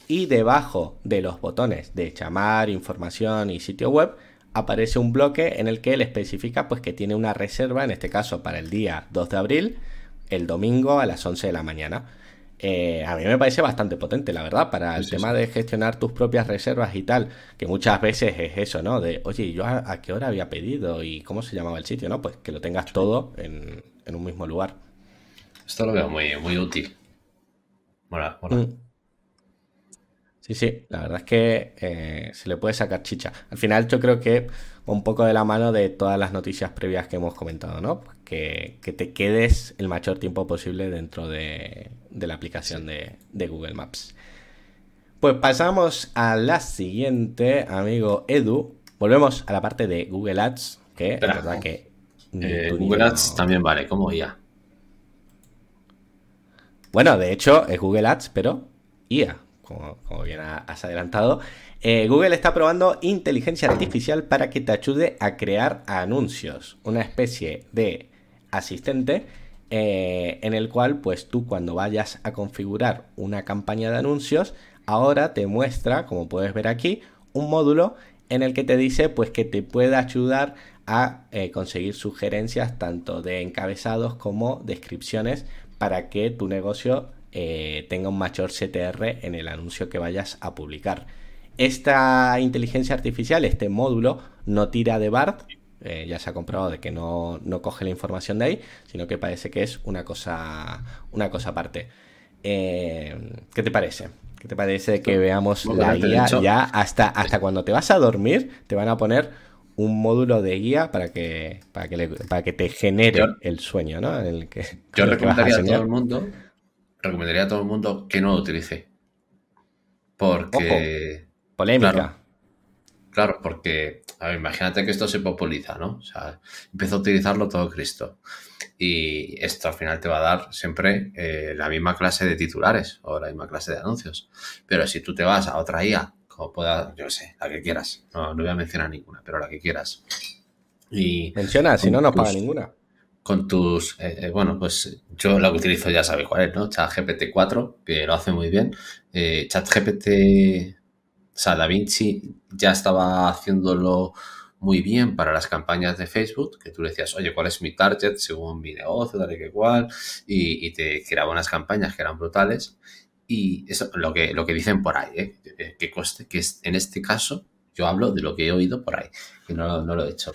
y debajo de los botones de llamar, información y sitio web aparece un bloque en el que él especifica pues que tiene una reserva, en este caso para el día 2 de abril, el domingo a las 11 de la mañana. Eh, a mí me parece bastante potente, la verdad, para el tema de gestionar tus propias reservas y tal, que muchas veces es eso, ¿no? De, oye, ¿yo a, qué hora había pedido y cómo se llamaba el sitio, ¿no? Pues que lo tengas todo en, un mismo lugar. Esto lo veo muy, muy útil. Mola, mola. Mm. Sí, sí, la verdad es que eh, se le puede sacar chicha. Al final yo creo que un poco de la mano de todas las noticias previas que hemos comentado, ¿no? Que, te quedes el mayor tiempo posible dentro de, la aplicación de, Google Maps. Pues pasamos a la siguiente, amigo Edu. Volvemos a la parte de Google Ads, que es verdad que... Eh, Google Ads también vale, como IA. Bueno, de hecho es Google Ads, pero IA, como, bien has adelantado. Eh, Google está probando inteligencia artificial para que te ayude a crear anuncios, una especie de asistente eh, en el cual pues tú cuando vayas a configurar una campaña de anuncios, ahora te muestra, como puedes ver aquí, un módulo en el que te dice pues que te puede ayudar a eh, conseguir sugerencias tanto de encabezados como descripciones para que tu negocio eh, tenga un mayor CTR en el anuncio que vayas a publicar. Esta inteligencia artificial, este módulo, no tira de BART, eh, ya se ha comprobado de que no, coge la información de ahí, sino que parece que es una cosa, una cosa aparte. Eh, ¿Qué te parece? ¿Qué te parece que veamos la guía ya hasta, hasta cuando te vas a dormir? Te van a poner un módulo de guía para que, para que, para que te genere el sueño, ¿no? El que, yo recomendaría a, todo el mundo, recomendaría a todo el mundo que no lo utilice. Porque. Polémica. Claro, porque, a ver, imagínate que esto se populiza, ¿no? O sea, empieza a utilizarlo todo Cristo. Y esto al final te va a dar siempre eh, la misma clase de titulares o la misma clase de anuncios. Pero si tú te vas a otra IA o pueda, yo sé, la que quieras. No, no voy a mencionar ninguna, pero la que quieras. Y Menciona, si no, no paga ninguna. Con tus, eh, eh, bueno, pues yo lo que utilizo ya sabéis cuál es, ¿no? ChatGPT 4, que lo hace muy bien. Eh, ChatGPT, o sea, DaVinci ya estaba haciéndolo muy bien para las campañas de Facebook, que tú le decías, oye, ¿cuál es mi target según mi negocio, dale que cual? Y, y te creaba unas campañas que eran brutales. Y eso lo que, lo que dicen por ahí, ¿eh? que coste, que en este caso yo hablo de lo que he oído por ahí, que no, no lo he hecho.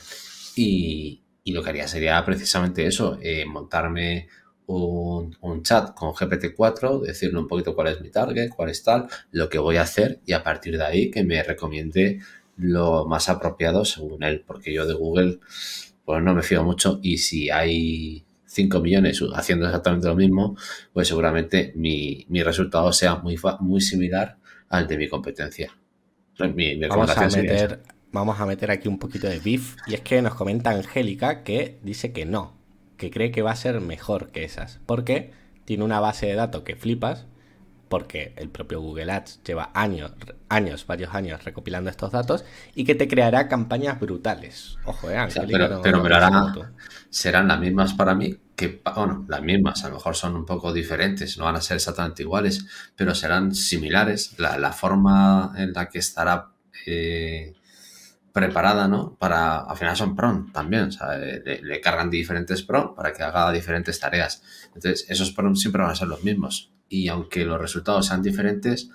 Y, y, lo que haría sería precisamente eso, eh, montarme un, un, chat con GPT-4, decirle un poquito cuál es mi target, cuál es tal, lo que voy a hacer y a partir de ahí que me recomiende lo más apropiado según él, porque yo de Google pues no me fío mucho y si hay 5 millones haciendo exactamente lo mismo, pues seguramente mi, resultado sea muy, muy similar al de mi competencia. vamos, a meter, vamos a meter aquí un poquito de beef. Y es que nos comenta Angélica que dice que no, que cree que va a ser mejor que esas. Porque tiene una base de datos que flipas, porque el propio Google Ads lleva años, años, varios años recopilando estos datos y que te creará campañas brutales. Ojo, eh, pero, pero me lo hará, serán las mismas para mí que, bueno, las mismas, a lo mejor son un poco diferentes, no van a ser exactamente iguales, pero serán similares. La, forma en la que estará eh, preparada, ¿no? Para, al final son PROM también, o sea, le, cargan diferentes PROM para que haga diferentes tareas. Entonces, esos PROM siempre van a ser los mismos y aunque los resultados sean diferentes,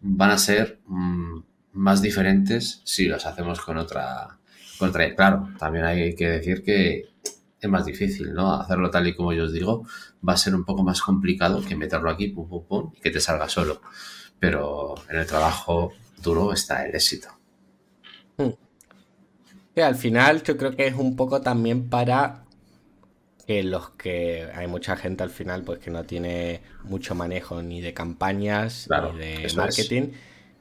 van a ser mm, más diferentes si los hacemos con otra, con otra. Claro, también hay que decir que es más difícil, ¿no? Hacerlo tal y como yo os digo, va a ser un poco más complicado que meterlo aquí, pum, pum, pum, y que te salga solo. Pero en el trabajo duro está el éxito. Al final yo creo que es un poco también para que los que hay mucha gente al final pues que no tiene mucho manejo ni de campañas ni de marketing.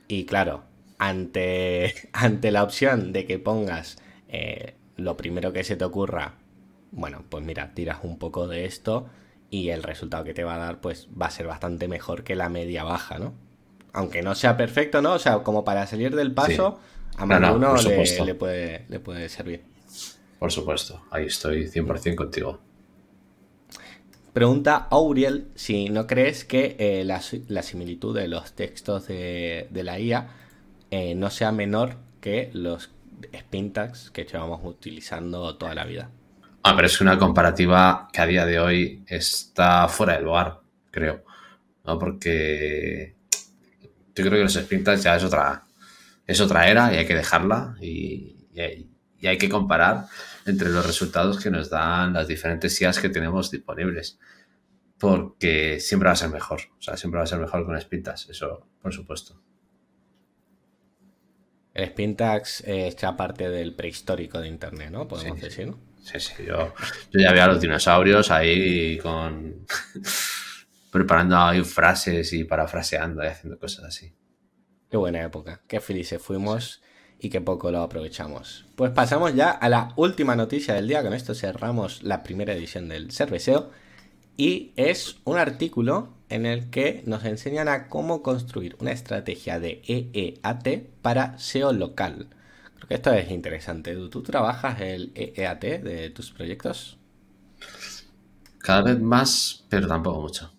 Y claro ante ante la opción de que pongas eh, lo primero que se te ocurra bueno pues mira tiras un poco de esto y el resultado que te va a dar pues va a ser bastante mejor que la media baja no aunque no sea perfecto no o sea como para salir del paso a más uno le, puede le puede servir por supuesto ahí estoy 100% contigo Pregunta Auriel si no crees que eh, la, similitud de los textos de, la IA eh, no sea menor que los spin tags que llevamos utilizando toda la vida. Ah, pero es una comparativa que a día de hoy está fuera de lugar, creo. ¿no? Porque yo creo que los spin tags ya es otra, es otra era y hay que dejarla y, y hay que comparar entre los resultados que nos dan las diferentes IAs que tenemos disponibles. Porque siempre va a ser mejor. O sea, siempre va a ser mejor con Spintax. Eso, por supuesto. El Spintax es ya parte del prehistórico de Internet, ¿no? Podemos decir, Sí, sí. Yo, yo ya veía a los dinosaurios ahí con. preparando ahí frases y parafraseando y haciendo cosas así. Qué buena época. Qué felices fuimos y que poco lo aprovechamos. Pues pasamos ya a la última noticia del día. Con esto cerramos la primera edición del Cerveceo. Y es un artículo en el que nos enseñan a cómo construir una estrategia de EEAT para SEO local. Creo que esto es interesante. ¿Tú trabajas el EEAT de tus proyectos? Cada vez más, pero tampoco mucho.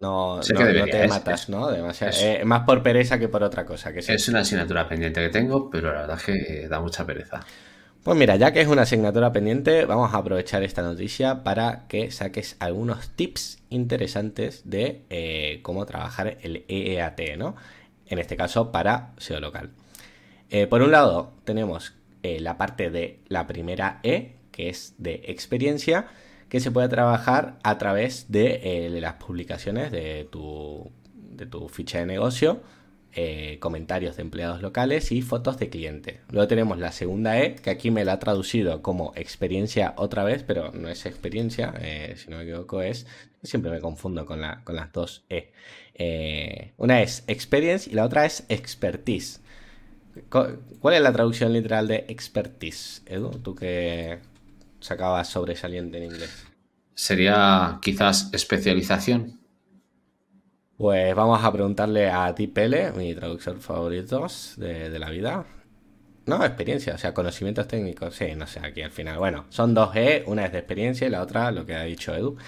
No, te matas, ¿no? Demasiado, eh, más por pereza que por otra cosa. Que Es una asignatura pendiente que tengo, pero la verdad es que da mucha pereza. Pues mira, ya que es una asignatura pendiente, vamos a aprovechar esta noticia para que saques algunos tips interesantes de eh, cómo trabajar el EEAT, ¿no? En este caso para SEO local. Eh, por un lado, tenemos la parte de la primera E, que es de experiencia que se puede trabajar a través de, eh, las publicaciones de tu, de tu ficha de negocio, eh, comentarios de empleados locales y fotos de cliente. Luego tenemos la segunda E, que aquí me la ha traducido como experiencia otra vez, pero no es experiencia, eh, si no me equivoco es, siempre me confundo con, la, con las dos E. una es experience y la otra es expertise. ¿Cuál es la traducción literal de expertise, Edu? Tú que sacaba sobresaliente en inglés? Sería quizás especialización. Pues vamos a preguntarle a Tipele, mi traductor favorito de, la vida. No, experiencia, o sea, conocimientos técnicos. Sí, no sé, aquí al final. Bueno, son dos E, una es de experiencia y la otra, lo que ha dicho Edu,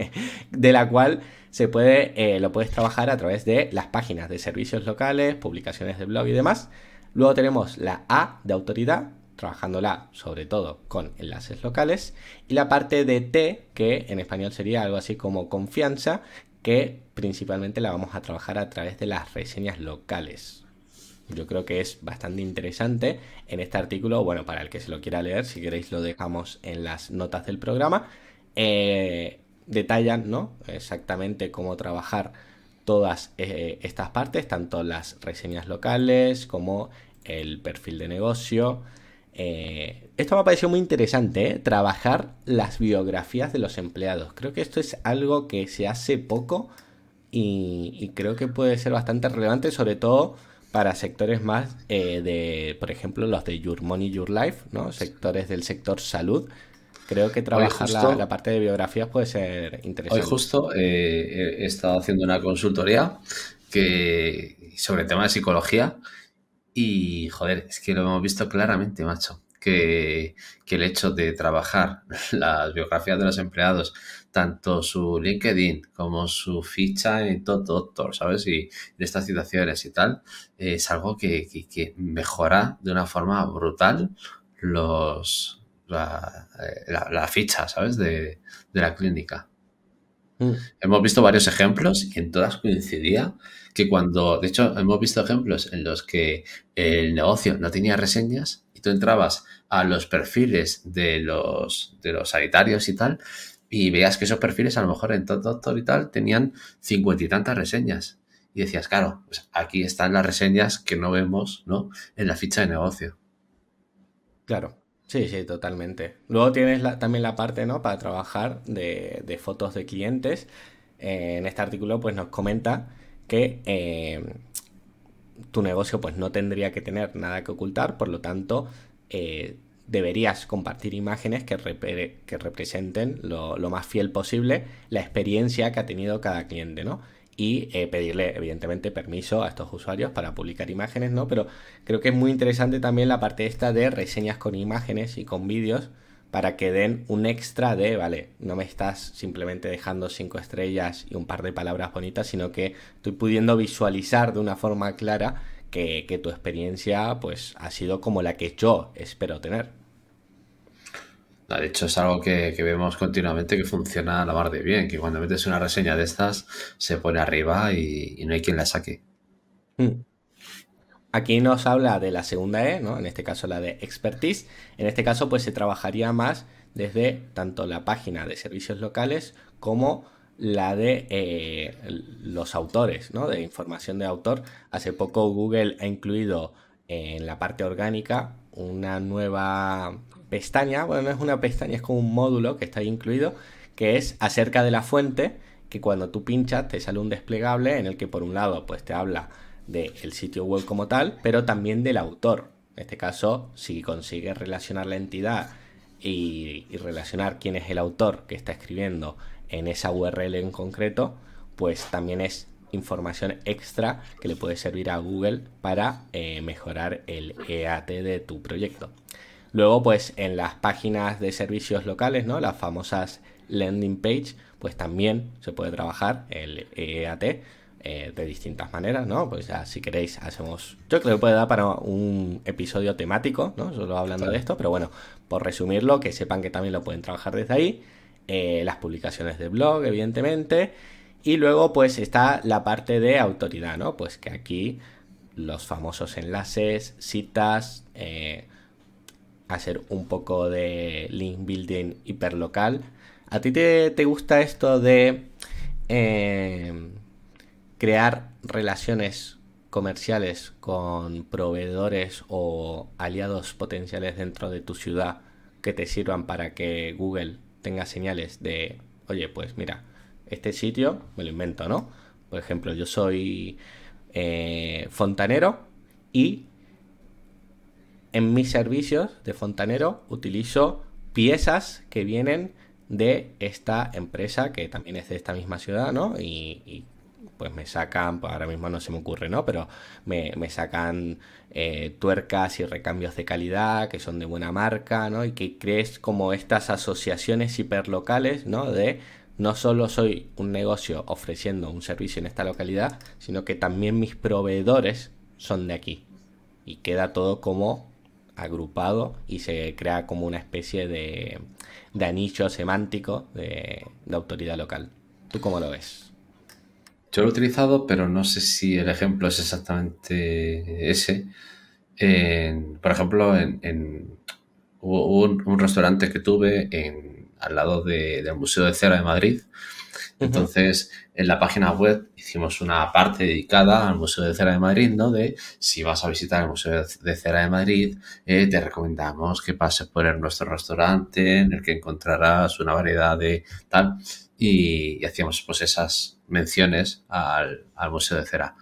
de la cual se puede, eh, lo puedes trabajar a través de las páginas de servicios locales, publicaciones de blog y demás. Luego tenemos la A de autoridad, trabajándola sobre todo con enlaces locales, y la parte de T, que en español sería algo así como confianza, que principalmente la vamos a trabajar a través de las reseñas locales. Yo creo que es bastante interesante en este artículo, bueno, para el que se lo quiera leer, si queréis lo dejamos en las notas del programa, eh, detallan ¿no? exactamente cómo trabajar todas eh, estas partes, tanto las reseñas locales como el perfil de negocio, eh, esto me ha parecido muy interesante, ¿eh? trabajar las biografías de los empleados. Creo que esto es algo que se hace poco y, creo que puede ser bastante relevante, sobre todo para sectores más eh, de, por ejemplo, los de Your Money, Your Life, ¿no? Sectores del sector salud. Creo que trabajar la, parte de biografías puede ser interesante. Hoy justo eh, he estado haciendo una consultoría que sobre el tema de psicología y, joder, es que lo hemos visto claramente, macho, que, que el hecho de trabajar las biografías de los empleados tanto su LinkedIn como su ficha en Top Doctor, ¿sabes? Y de estas situaciones y tal, es algo que, mejora de una forma brutal los la, la, ficha, ¿sabes? De, la clínica. Mm. Hemos visto varios ejemplos y en todas coincidía que cuando, de hecho, hemos visto ejemplos en los que el negocio no tenía reseñas y tú entrabas a los perfiles de los, de los sanitarios y tal y veías que esos perfiles a lo mejor en todo Doctor y tal tenían cincuenta y tantas reseñas. Y decías, claro, pues aquí están las reseñas que no vemos ¿no? en la ficha de negocio. Claro, sí, sí, totalmente. Luego tienes también la parte ¿no? para trabajar de, fotos de clientes. Eh, en este artículo pues nos comenta que eh, tu negocio pues no tendría que tener nada que ocultar, por lo tanto eh, deberías compartir imágenes que, que representen lo, más fiel posible la experiencia que ha tenido cada cliente, ¿no? Y eh, pedirle, evidentemente, permiso a estos usuarios para publicar imágenes, ¿no? Pero creo que es muy interesante también la parte esta de reseñas con imágenes y con vídeos para que den un extra de, vale, no me estás simplemente dejando cinco estrellas y un par de palabras bonitas, sino que estoy pudiendo visualizar de una forma clara que, tu experiencia pues ha sido como la que yo espero tener. De hecho, es algo que, vemos continuamente que funciona a la mar de bien, que cuando metes una reseña de estas se pone arriba y, no hay quien la saque. Hmm. Aquí nos habla de la segunda E, ¿no? En este caso la de expertise. En este caso, pues se trabajaría más desde tanto la página de servicios locales como la de eh, los autores, ¿no? De información de autor. Hace poco Google ha incluido en la parte orgánica una nueva pestaña, bueno, no es una pestaña, es como un módulo que está ahí incluido, que es acerca de la fuente, que cuando tú pinchas te sale un desplegable en el que por un lado pues te habla del sitio web como tal, pero también del autor. En este caso, si consigues relacionar la entidad y, relacionar quién es el autor que está escribiendo en esa URL en concreto, pues también es información extra que le puede servir a Google para eh, mejorar el EAT de tu proyecto. Luego, pues en las páginas de servicios locales, ¿no? Las famosas landing page, pues también se puede trabajar el EAT eh, de distintas maneras, ¿no? Pues ya si queréis hacemos, yo creo que puede dar para un episodio temático, ¿no? Solo hablando de esto, pero bueno, por resumirlo, que sepan que también lo pueden trabajar desde ahí. Eh, las publicaciones de blog, evidentemente. Y luego pues está la parte de autoridad, ¿no? Pues que aquí los famosos enlaces, citas, eh, hacer un poco de link building hiperlocal. ¿A ti te, gusta esto de eh, crear relaciones comerciales con proveedores o aliados potenciales dentro de tu ciudad que te sirvan para que Google tenga señales de, oye, pues mira, este sitio me lo invento, ¿no? Por ejemplo, yo soy eh, fontanero y en mis servicios de fontanero utilizo piezas que vienen de esta empresa que también es de esta misma ciudad, ¿no? Y, pues me sacan, pues ahora mismo no se me ocurre, ¿no? Pero me, sacan eh, tuercas y recambios de calidad que son de buena marca, ¿no? Y que crees como estas asociaciones hiperlocales, ¿no? De no solo soy un negocio ofreciendo un servicio en esta localidad, sino que también mis proveedores son de aquí. Y queda todo como agrupado y se crea como una especie de, de anillo semántico de, de autoridad local. ¿Tú cómo lo ves? Yo lo he utilizado, pero no sé si el ejemplo es exactamente ese. por ejemplo, en, hubo un, restaurante que tuve en, al lado del Museo de Cera de Madrid. Entonces, en la página web hicimos una parte dedicada al Museo de Cera de Madrid, ¿no? De si vas a visitar el Museo de Cera de Madrid, eh, te recomendamos que pases por nuestro restaurante en el que encontrarás una variedad de tal y, hacíamos pues esas menciones al, Museo de Cera.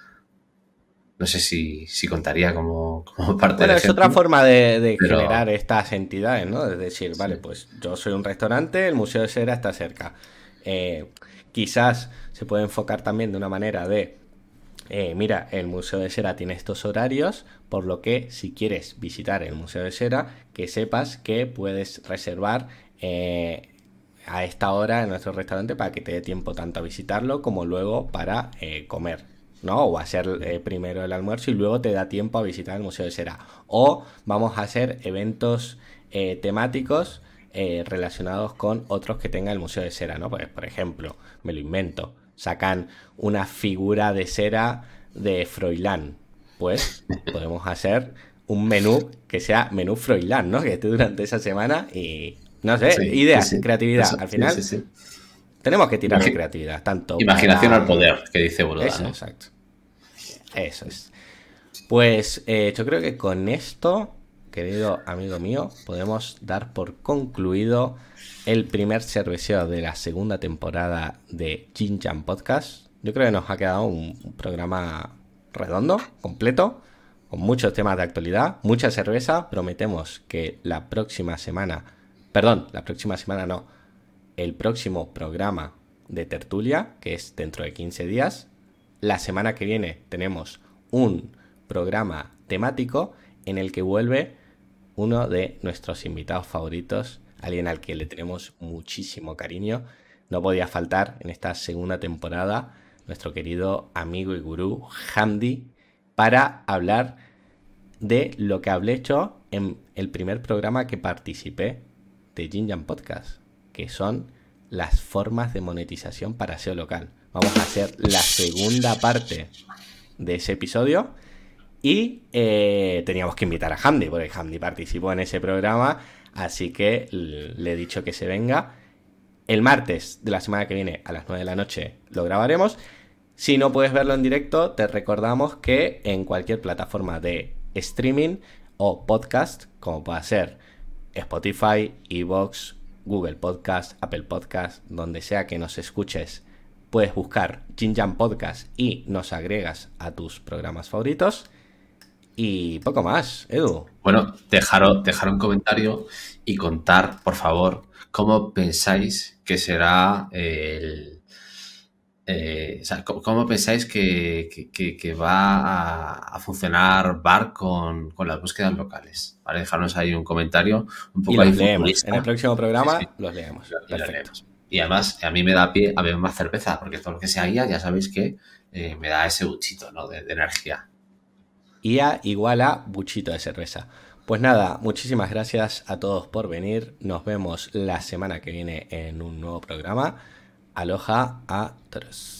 no sé si, contaría como, como parte bueno, es otra forma de, generar estas entidades, ¿no? Es decir, vale, pues yo soy un restaurante, el Museo de Cera está cerca. Eh, quizás se puede enfocar también de una manera de, eh, mira, el Museo de Cera tiene estos horarios, por lo que si quieres visitar el Museo de Cera, que sepas que puedes reservar eh, a esta hora en nuestro restaurante para que te dé tiempo tanto a visitarlo como luego para comer. ¿no? O hacer primero el almuerzo y luego te da tiempo a visitar el Museo de Cera. O vamos a hacer eventos temáticos eh, relacionados con otros que tenga el Museo de Cera, ¿no? Pues, por ejemplo, me lo invento, sacan una figura de cera de Froilán. Pues podemos hacer un menú que sea menú Froilán, ¿no? Que esté durante esa semana y, no sé, ideas, creatividad. Al final, tenemos que tirar de creatividad, tanto. Imaginación al poder, que dice Boluda, Eso, exacto. Eso es. Pues eh, yo creo que con esto querido amigo mío, podemos dar por concluido el primer cerveceo de la segunda temporada de Jinjan Podcast. Yo creo que nos ha quedado un, programa redondo, completo, con muchos temas de actualidad, mucha cerveza. Prometemos que la próxima semana, perdón, la próxima semana no, el próximo programa de tertulia, que es dentro de 15 días. La semana que viene tenemos un programa temático en el que vuelve uno de nuestros invitados favoritos, alguien al que le tenemos muchísimo cariño. No podía faltar en esta segunda temporada nuestro querido amigo y gurú Hamdi para hablar de lo que hablé hecho en el primer programa que participé de Jinjan Podcast, que son las formas de monetización para SEO local. Vamos a hacer la segunda parte de ese episodio y eh, teníamos que invitar a Hamdi, porque Hamdi participó en ese programa, así que le he dicho que se venga. El martes de la semana que viene a las 9 de la noche lo grabaremos. Si no puedes verlo en directo, te recordamos que en cualquier plataforma de streaming o podcast, como pueda ser Spotify, Evox, Google Podcast, Apple Podcast, donde sea que nos escuches, puedes buscar Jinjan Podcast y nos agregas a tus programas favoritos. Y poco más, Edu. Bueno, dejar un comentario y contar, por favor, cómo pensáis que será el. Eh, o sea, ¿cómo, pensáis que, va a, funcionar BAR con, las búsquedas locales? Para dejarnos ahí un comentario un poco y los leemos. En el próximo programa los leemos. Y, además, a mí me da pie a beber más cerveza, porque todo lo que sea guía, ya sabéis que eh, me da ese buchito ¿no? de energía. IA igual a buchito de cerveza. Pues nada, muchísimas gracias a todos por venir. Nos vemos la semana que viene en un nuevo programa. Aloha a todos.